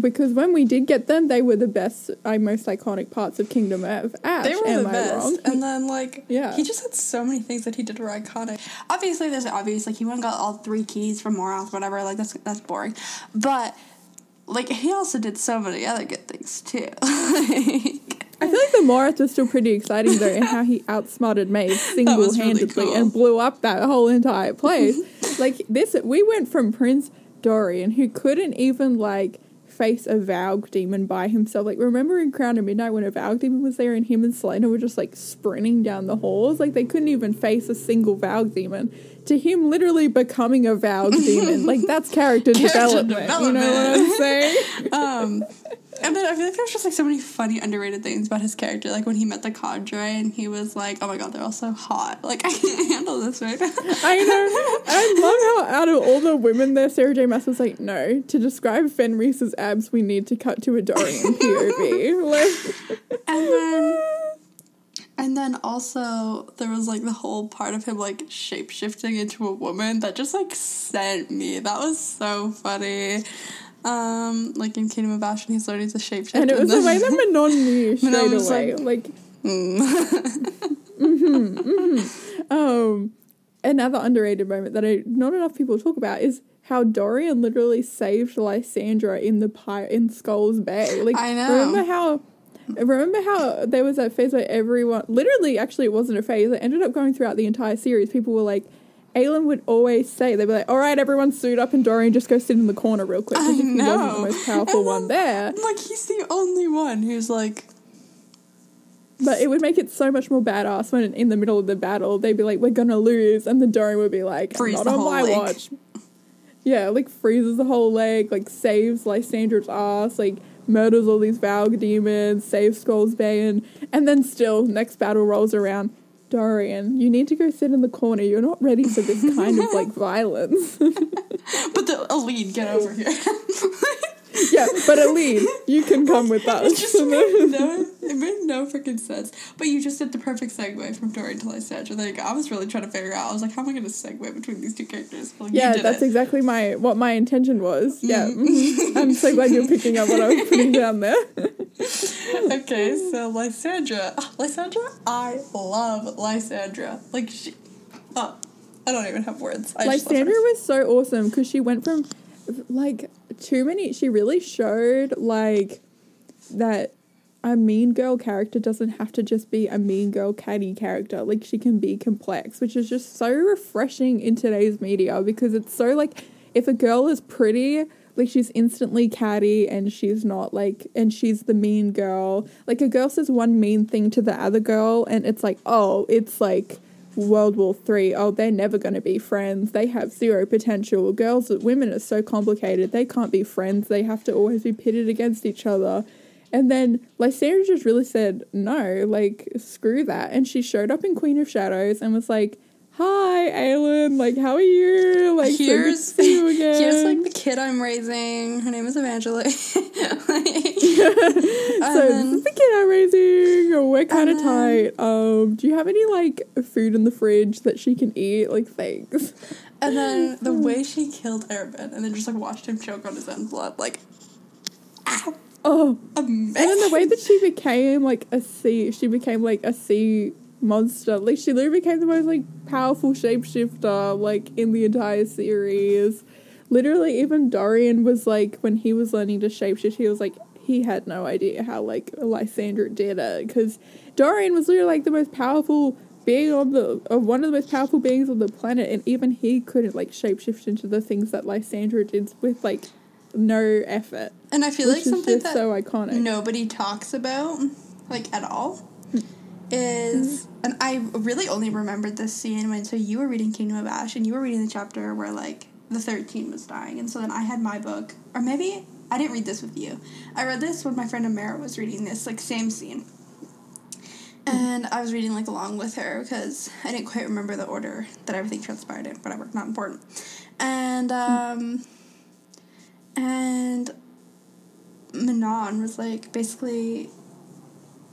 because when we did get them, they were the best, uh, most iconic parts of Kingdom of Ash. They were Am the I best. wrong? And then like Yeah. he just had so many things that he did were iconic. Obviously there's obvious like he went and got all three keys from Morath, whatever, like that's that's boring. But like he also did so many other good things too. like, I feel like the Morath was still pretty exciting though, and how he outsmarted Maeve single handedly cool. and blew up that whole entire place. like this, we went from Prince Dorian, who couldn't even like face a Valg demon by himself. Like remember in Crown of Midnight when a Valg demon was there and him and Celaena were just like sprinting down the halls, like they couldn't even face a single Valg demon. To him, literally becoming a Valg demon, like that's character, Character development, You know what I'm saying? um and then I feel like there's just like so many funny underrated things about his character. Like when he met the cadre and he was like, Oh my god, they're all so hot. Like I can't handle this right now. I know. I love how out of all the women there, Sarah J. Maas was like, no, to describe Fenrys's abs, we need to cut to a Dorian POV. Like, And then and then also there was like the whole part of him like shape shifting into a woman that just like sent me. That was so funny. Um, like in Kingdom of Ash, and he's learning to shape and it was the way that Manon knew straight Manon away. like- Like, Mm. um, another underrated moment that I, not enough people talk about is how Dorian literally saved Lysandra in the pi- in Skulls Bay. Like, I know. remember how. Remember how there was that phase where everyone, literally, actually, it wasn't a phase. It ended up going throughout the entire series. People were like, Aelin would always say, they'd be like, all right, everyone suit up and Dorian just go sit in the corner real quick. I Because if he wasn't know. the most powerful And one there. like he's the only one who's like But it would make it so much more badass when in the middle of the battle they'd be like, "We're gonna lose," and the Dorian would be like, Freeze "Not the on whole my leg. watch." Yeah, like freezes the whole leg, like saves Lysandra's ass, like murders all these Valg demons, saves Skulls Bay, and and then still next battle rolls around. Dorian, you need to go sit in the corner. You're not ready for this kind of like violence. but the Aelin, get over here. yeah, but Aelin, you can come with us. It just made no, it made no freaking sense. But you just did the perfect segue from Dorian to you go. I was really trying to figure out. I was like, how am I going to segue between these two characters? Yeah, that's it. exactly my what my intention was. Yeah, mhm. I'm so glad you're picking up what I was putting down there. okay, so Lysandra. Lysandra, I love Lysandra. Like, she. Oh, I don't even have words. I Lysandra was so awesome because she went from like too many. She really showed like that a mean girl character doesn't have to just be a mean girl catty character. Like she can be complex, which is just so refreshing in today's media because it's so like if a girl is pretty. Like she's instantly catty and she's not like and she's the mean girl. Like a girl says one mean thing to the other girl and it's like, oh, it's like World War Three. Oh, they're never going to be friends. They have zero potential. Girls, women are so complicated. They can't be friends. They have to always be pitted against each other. And then Lysandra just really said no, like screw that. And she showed up in Queen of Shadows and was like, "Hi, Aelin. Like, how are you? Like, Here's, so good to see you again." here's like the kid I'm raising. Her name is Evangeline. so this is the kid I'm raising. We're kind of tight. Um, do you have any like food in the fridge that she can eat? Like, thanks. And then the way she killed Arobynn and then just like watched him choke on his own blood, like, ow, Oh, amazing. And then the way that she became like a sea, she became like a sea monster. Like she literally became the most like powerful shapeshifter like in the entire series. Literally, even Dorian was like when he was learning to shapeshift, he was like he had no idea how like Lysandra did it because Dorian was literally like the most powerful being on the uh, one of the most powerful beings on the planet, and even he couldn't like shapeshift into the things that Lysandra did with like no effort. and I feel like something that so iconic. nobody talks about, like at all, is and I really only remembered this scene when so you were reading Kingdom of Ash and you were reading the chapter where like the thirteen was dying, and so then I had my book, or maybe I didn't read this with you. I read this when my friend Amara was reading this, like same scene. And I was reading like along with her because I didn't quite remember the order that everything transpired in. Whatever, not important. And um, and Manon was like basically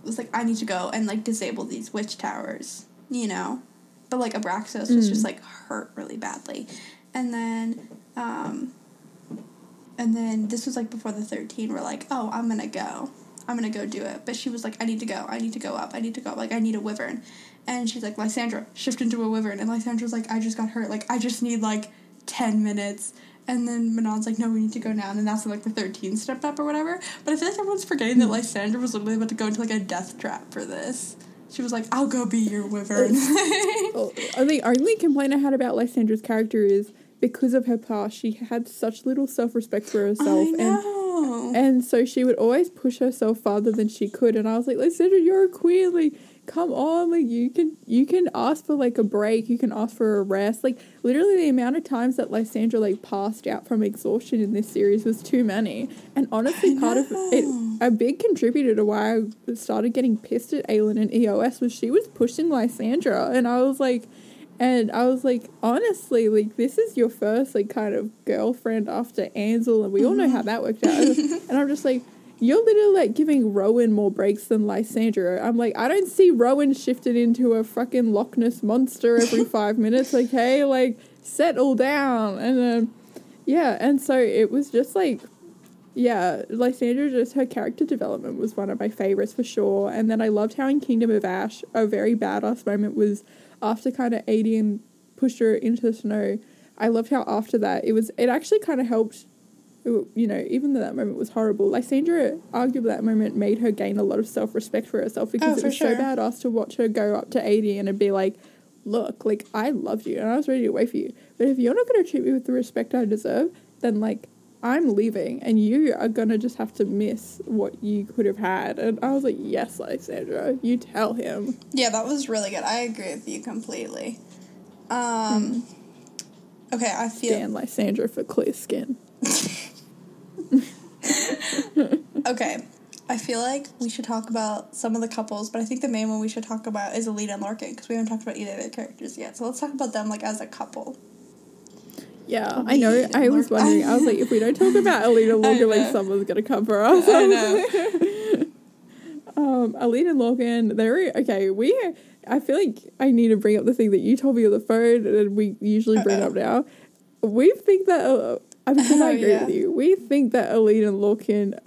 was like I need to go and like disable these witch towers, you know. But like Abraxos was just like hurt really badly. And then um and then this was like before the 13 were like, "Oh, I'm to go. I'm to go do it." But she was like, "I need to go. I need to go up. I need to go. Like I need a wyvern." And she's like, "Lysandra, shift into a wyvern." And Lysandra's like, "I just got hurt. Like I just need like 10 minutes." And then Manon's like, no, we need to go now. And then that's when, like, the 13 stepped up or whatever. But I feel like everyone's forgetting that Lysandra was literally about to go into, like, a death trap for this. She was like, I'll go be your wyvern. Oh, the only complaint I had about Lysandra's character is because of her past, she had such little self respect for herself. And and so she would always push herself farther than she could. And I was like, Lysandra, you're a queen. Like, come on. Like, you can you can ask for like a break. You can ask for a rest. Like, literally, the amount of times that Lysandra like passed out from exhaustion in this series was too many. And honestly, part of it, a big contributor to why I started getting pissed at Aelin and EOS was she was pushing Lysandra, and I was like. And I was like, honestly, like this is your first like kind of girlfriend after Ansel, and we all know mm-hmm. how that worked out. and I'm just like, you're literally like giving Rowan more breaks than Lysandra. I'm like, I don't see Rowan shifted into a fucking Loch Ness monster every five minutes. Okay, like settle down. And then, yeah, and so it was just like yeah, Lysandra, just her character development was one of my favorites for sure. And then I loved how in Kingdom of Ash, a very badass moment was after kind of Aedion pushed her into the snow. I loved how after that it was, it actually kind of helped, you know, even though that moment was horrible. Lysandra, arguably, that moment made her gain a lot of self respect for herself because Oh, it was sure. so badass to watch her go up to Aedion and be like, look, like, I loved you and I was ready to wait for you. But if you're not going to treat me with the respect I deserve, then, like, I'm leaving and you are going to just have to miss what you could have had. And I was like, yes, Lysandra, you tell him. Yeah, that was really good. I agree with you completely. Um, okay, I feel Dan Lysandra for clear skin. okay. I feel like we should talk about some of the couples, but I think the main one we should talk about is Elide and Lorcan because we haven't talked about either of their characters yet. So let's talk about them like as a couple. Yeah, I know. I was Lorcan. wondering. I was like, if we don't talk about Elide and I Lorcan, like someone's gonna cover us. I know. Um, Elide and Lorcan, they're okay. We, I feel like I need to bring up the thing that you told me on the phone, and we usually bring Uh-oh. up now. We think that uh, I because oh, I Oh, agree yeah. with you. We think that Elide and Lorcan,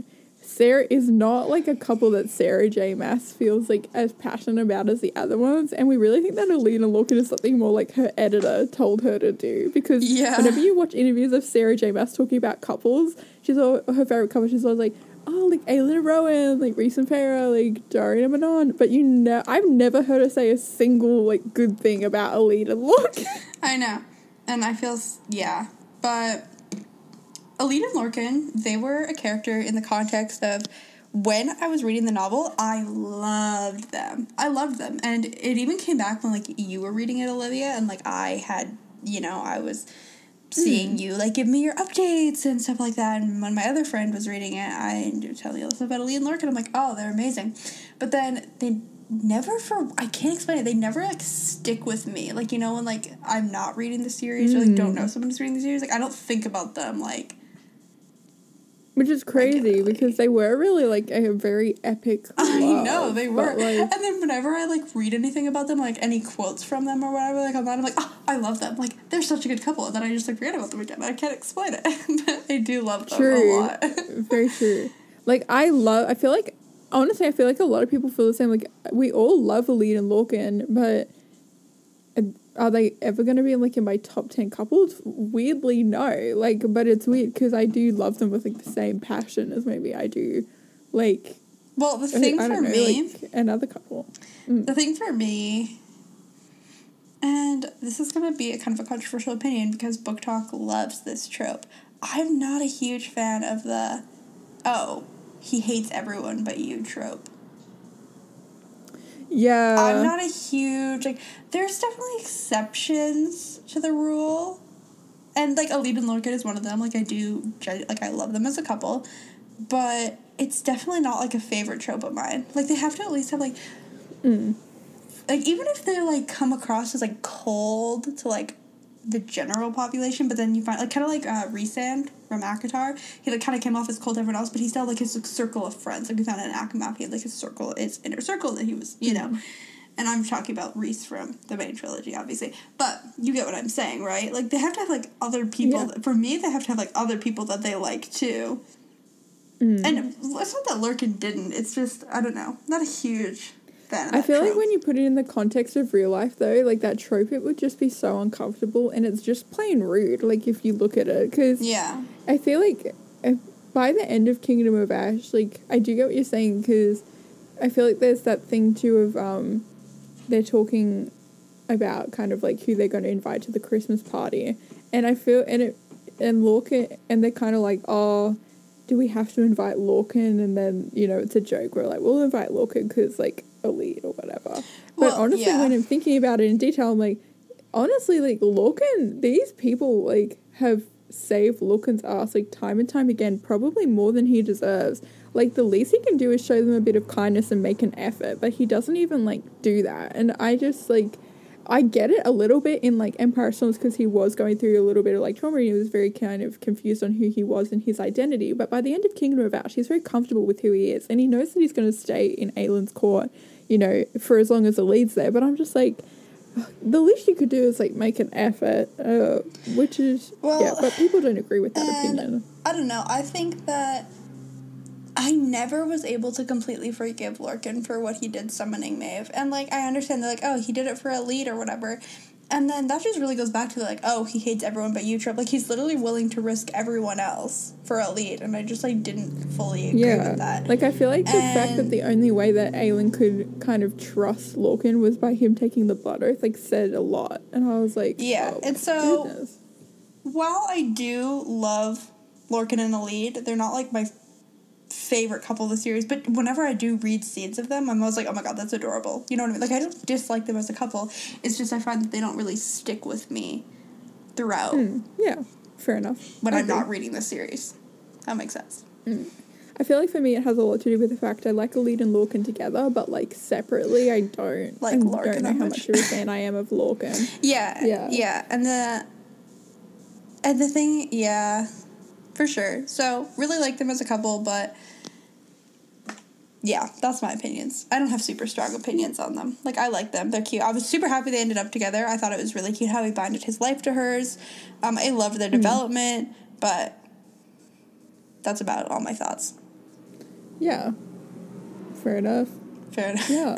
Sarah is not like a couple that Sarah J. Maas feels like as passionate about as the other ones, and we really think that Elide and Lorcan is something more like her editor told her to do. Because Yeah. whenever you watch interviews of Sarah J. Maas talking about couples, she's all her favorite couple. She's always like. Oh, like Aelin and Rowan, like Rhys and Feyre, like Dorian and Manon. But you know, I've never heard her say a single like good thing about Elide and Lorcan. I know. And I feel, yeah. But Elide and Lorcan, they were a character in the context of when I was reading the novel, I loved them. I loved them. And it even came back when, like, you were reading it, Olivia, and, like, I had, you know, I was seeing hmm. you, like, give me your updates and stuff like that. And when my other friend was reading it, I up telling you about Elide and Lorcan. I'm like, oh, they're amazing. But then they never for I can't explain it. They never like stick with me. Like you know when like I'm not reading the series or like don't hmm. know someone's reading the series. Like I don't think about them. Like Which is crazy because they were really like a very epic. I love, know they were. like, and then whenever I like read anything about them, like any quotes from them or whatever, like I'm not. I'm like, oh, I love them. Like they're such a good couple. And then I just like forget about them again. I can't explain it. but I do love them a lot. very true. Like I love. I feel like honestly, I feel like a lot of people feel the same. Like we all love Elide and Lorcan, but are they ever going to be like in my top ten couples? Weirdly, no. Like, but it's weird because I do love them with like the same passion as maybe I do, like well, the thing for know, me. like another couple. Mm. The thing for me, and this is going to be a kind of a controversial opinion because BookTok loves this trope. I'm not a huge fan of the, oh, he hates everyone but you trope. Yeah, I'm not a huge, like, there's definitely exceptions to the rule. And, like, Elide and Lorcan is one of them. Like, I do, like, I love them as a couple. But it's definitely not, like, a favorite trope of mine. Like, they have to at least have, like, Mm. like even if they like come across as like cold to like the general population, but then you find like kind of like uh, Rhysand from ACOTAR, he like kind of came off as cold to everyone else, but he still had like his like, circle of friends. Like we found in ACOMAF, he had like his circle, his inner circle that he was, you know. And I'm talking about Rhys from the main trilogy, obviously. But you get what I'm saying, right? Like they have to have like other people. Yeah. That, for me, they have to have like other people that they like too. Mm. And it's not that Lorcan didn't. It's just I don't know. Not a huge fan. I feel like when you put it in the context of real life, though, like that trope, it would just be so uncomfortable, and it's just plain rude. Like if you look at it, because Yeah. I feel like by the end of Kingdom of Ash, like I do get what you're saying, because I feel like there's that thing too of um, they're talking about kind of like who they're going to invite to the Christmas party, and I feel and it and Lorcan and they're kind of like oh. Do we have to invite Lorcan? And then, you know, it's a joke. We're like, we'll invite Lorcan because, like, Elide or whatever. But Well, honestly, yeah. when I'm thinking about it in detail, I'm like, honestly, like Lorcan, these people like have saved Lorcan's ass like time and time again, probably more than he deserves. Like the least he can do is show them a bit of kindness and make an effort, but he doesn't even like do that. And I just like I get it a little bit in like Empire Storms because he was going through a little bit of like trauma and he was very kind of confused on who he was and his identity. But by the end of Kingdom of Ash, he's very comfortable with who he is and he knows that he's going to stay in Aelin's court, you know, for as long as the lead's there. But I'm just like, the least you could do is like make an effort, uh, which is Well, yeah. But people don't agree with that opinion. I don't know. I think that I never was able to completely forgive Lorcan for what he did summoning Maeve. And like I understand they're like, oh, he did it for a lead or whatever. And then that just really goes back to like, oh, he hates everyone but you trip. Like he's literally willing to risk everyone else for a lead. And I just like didn't fully agree Yeah, with that. like I feel like the fact that the only way that Aelin could kind of trust Lorcan was by him taking the blood oath, like said a lot, and I was like, Yeah, oh, and so- goodness. While I do love Lorcan and the lead, they're not like my favorite couple of the series, but whenever I do read scenes of them, I'm always like, oh my god, that's adorable. You know what I mean? Like, I don't dislike them as a couple. It's just I find that they don't really stick with me throughout Hmm, yeah, fair enough. when I I'm not reading the series. That makes sense. I feel like for me it has a lot to do with the fact I like Elide and Lorcan together, but like separately I don't. Like I Lorcan don't know how much. much of a fan I am of Lorcan. Yeah, Yeah. yeah, and the and the thing, yeah, for sure. So really like them as a couple, but yeah, that's my opinions. I don't have super strong opinions on them. Like I like them; they're cute. I was super happy they ended up together. I thought it was really cute how he binded his life to hers. Um, I loved their development, but that's about all my thoughts. Yeah. Fair enough. Fair enough. Yeah.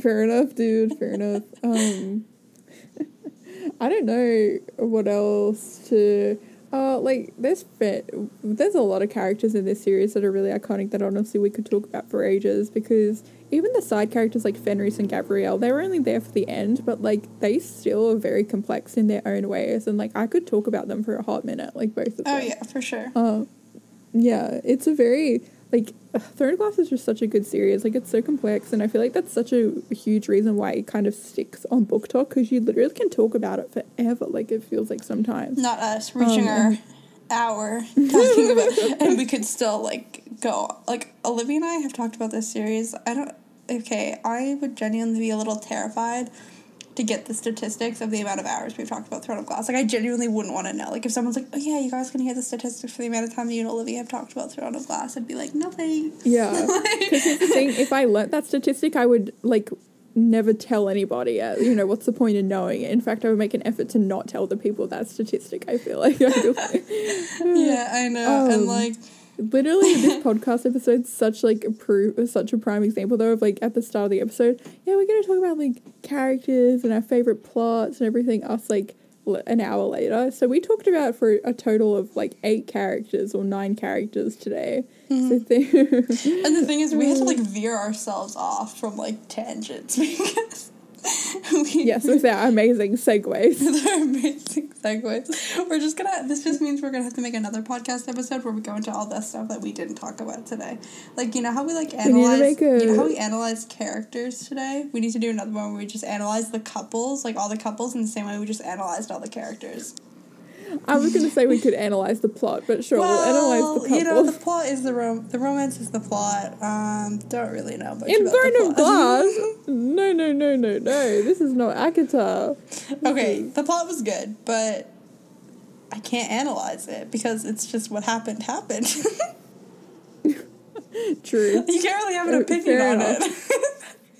Fair enough, dude. Fair enough. Um I don't know what else to uh like there's fa- there's a lot of characters in this series that are really iconic that honestly we could talk about for ages because even the side characters like Fenrys and Gavriel, they were only there for the end, but like they still are very complex in their own ways and like I could talk about them for a hot minute, like both of them. Oh yeah, for sure. Uh, yeah, it's a very like Third Glass is just such a good series. Like it's so complex, and I feel like that's such a huge reason why it kind of sticks on BookTok because you literally can talk about it forever. Like it feels like sometimes. Not us reaching Um, our hour talking about, and we could still like go. Like Olivia and I have talked about this series. I don't. Okay, I would genuinely be a little terrified to get the statistics of the amount of hours we've talked about Throne of Glass. Like I genuinely wouldn't want to know. Like if someone's like, "Oh yeah, you guys can hear the statistics for the amount of time you and Olivia have talked about Throne of Glass," I'd be like, "No thanks." Yeah, because here's the thing: if I learnt that statistic, I would like never tell anybody. Uh, you know, what's the point in knowing it? In fact, I would make an effort to not tell the people that statistic. I feel like. I feel like yeah, I know, and Um, like. Literally this podcast episode's such like a proof such a prime example though of like at the start of the episode yeah we're gonna talk about like characters and our favorite plots and everything us like l- an hour later. So we talked about for a total of like eight characters or nine characters today. Mm-hmm. So th- And the thing is, we had to like mm. veer ourselves off from like tangents because yes with our amazing segues they're amazing segues. We're just gonna. This just means we're gonna have to make another podcast episode where we go into all that stuff that we didn't talk about today. Like you know how we like analyze. a- You know how we analyze characters today. We need to do another one where we just analyze the couples, like all the couples, in the same way we just analyzed all the characters. I was gonna say we could analyze the plot but sure we'll analyze the couple you know, the plot is the rom- the romance is the plot. Um, don't really know much in Throne of. Glass? No, no, no, no, no. This is not ACOTAR. Okay, the plot was good, but I can't analyze it because it's just what happened happened. True. you can't really have an Uh, opinion fair on enough.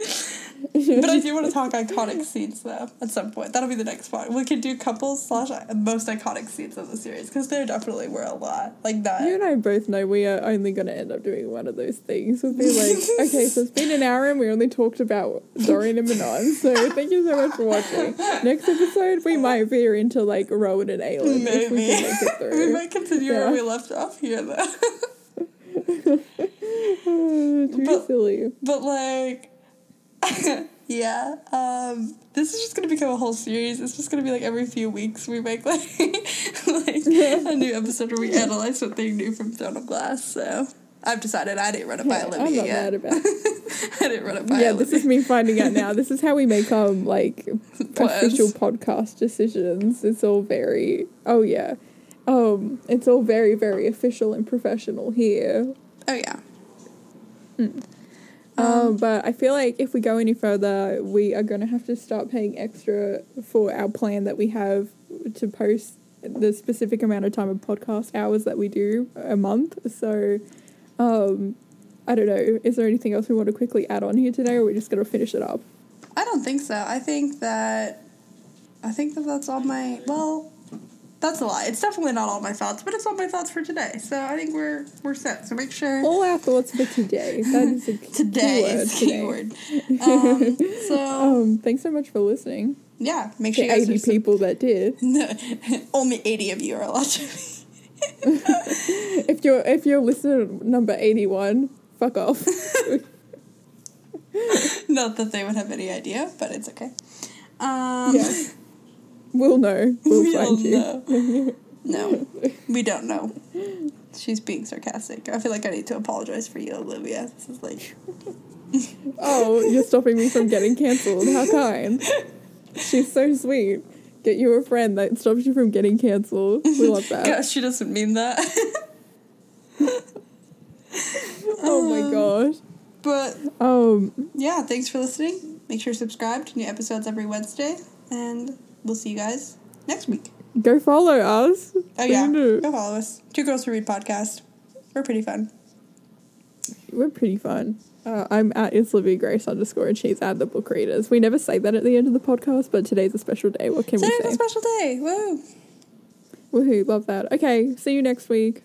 it. but I do want to talk iconic scenes though at some point. That'll be the next one. We could do couples slash uh, most iconic scenes of the series because there definitely were a lot like that. You and I both know we are only going to end up doing one of those things. We'll be like, okay, so it's been an hour and we only talked about Dorian and Manon. So thank you so much for watching. Next episode, we might veer into like Rowan and Aelin if we Maybe can make it we might continue Yeah. where we left off here though. Too But- silly. But like, yeah, um, this is just gonna become a whole series. It's just gonna be like every few weeks we make like like a new episode where we analyze something new from Throne of Glass. So I've decided I didn't run it by Yeah, I'm not yet. mad about I didn't run it by Yeah, Olivia. this is me finding out now. This is how we make um like official podcast decisions. It's all very oh yeah. Um it's all very, very official and professional here. Oh yeah. Um, but I feel like if we go any further, we are going to have to start paying extra for our plan that we have to post the specific amount of time of podcast hours that we do a month. So, um, I don't know. Is there anything else we want to quickly add on here today, or are we just going to finish it up? I don't think so. I think that I think that that's all my well. That's a lie. It's definitely not all my thoughts, but it's all my thoughts for today. So I think we're we're set. So make sure All our thoughts for today. That is a today keyword is today. keyword. Um, so Um, thanks so much for listening. yeah, make sure The you guys eighty people that did. Only eighty of you are allowed to. If you're if you're listener number eighty one, fuck off. Not that they would have any idea, but it's okay. Um, Yeah. We'll know. We'll we'll find you. know. No, we don't know. She's being sarcastic. I feel like I need to apologize for you, Olivia. This is like Oh, you're stopping me from getting cancelled. How kind. She's so sweet. Get you a friend that stops you from getting cancelled. We love that. Gosh, she doesn't mean that. Oh my gosh. But Um, yeah, thanks for listening. Make sure to subscribe to new episodes every Wednesday, and we'll see you guys next week. go follow us. Oh yeah, go follow us. Two Girls Who Read podcast. We're pretty fun. We're pretty fun. Uh, I'm at Isla V Grace underscore and she's at the book readers. We never say that at the end of the podcast, but today's a special day. What can Today's we a special day. Woo! Woohoo, love that. Okay, see you next week.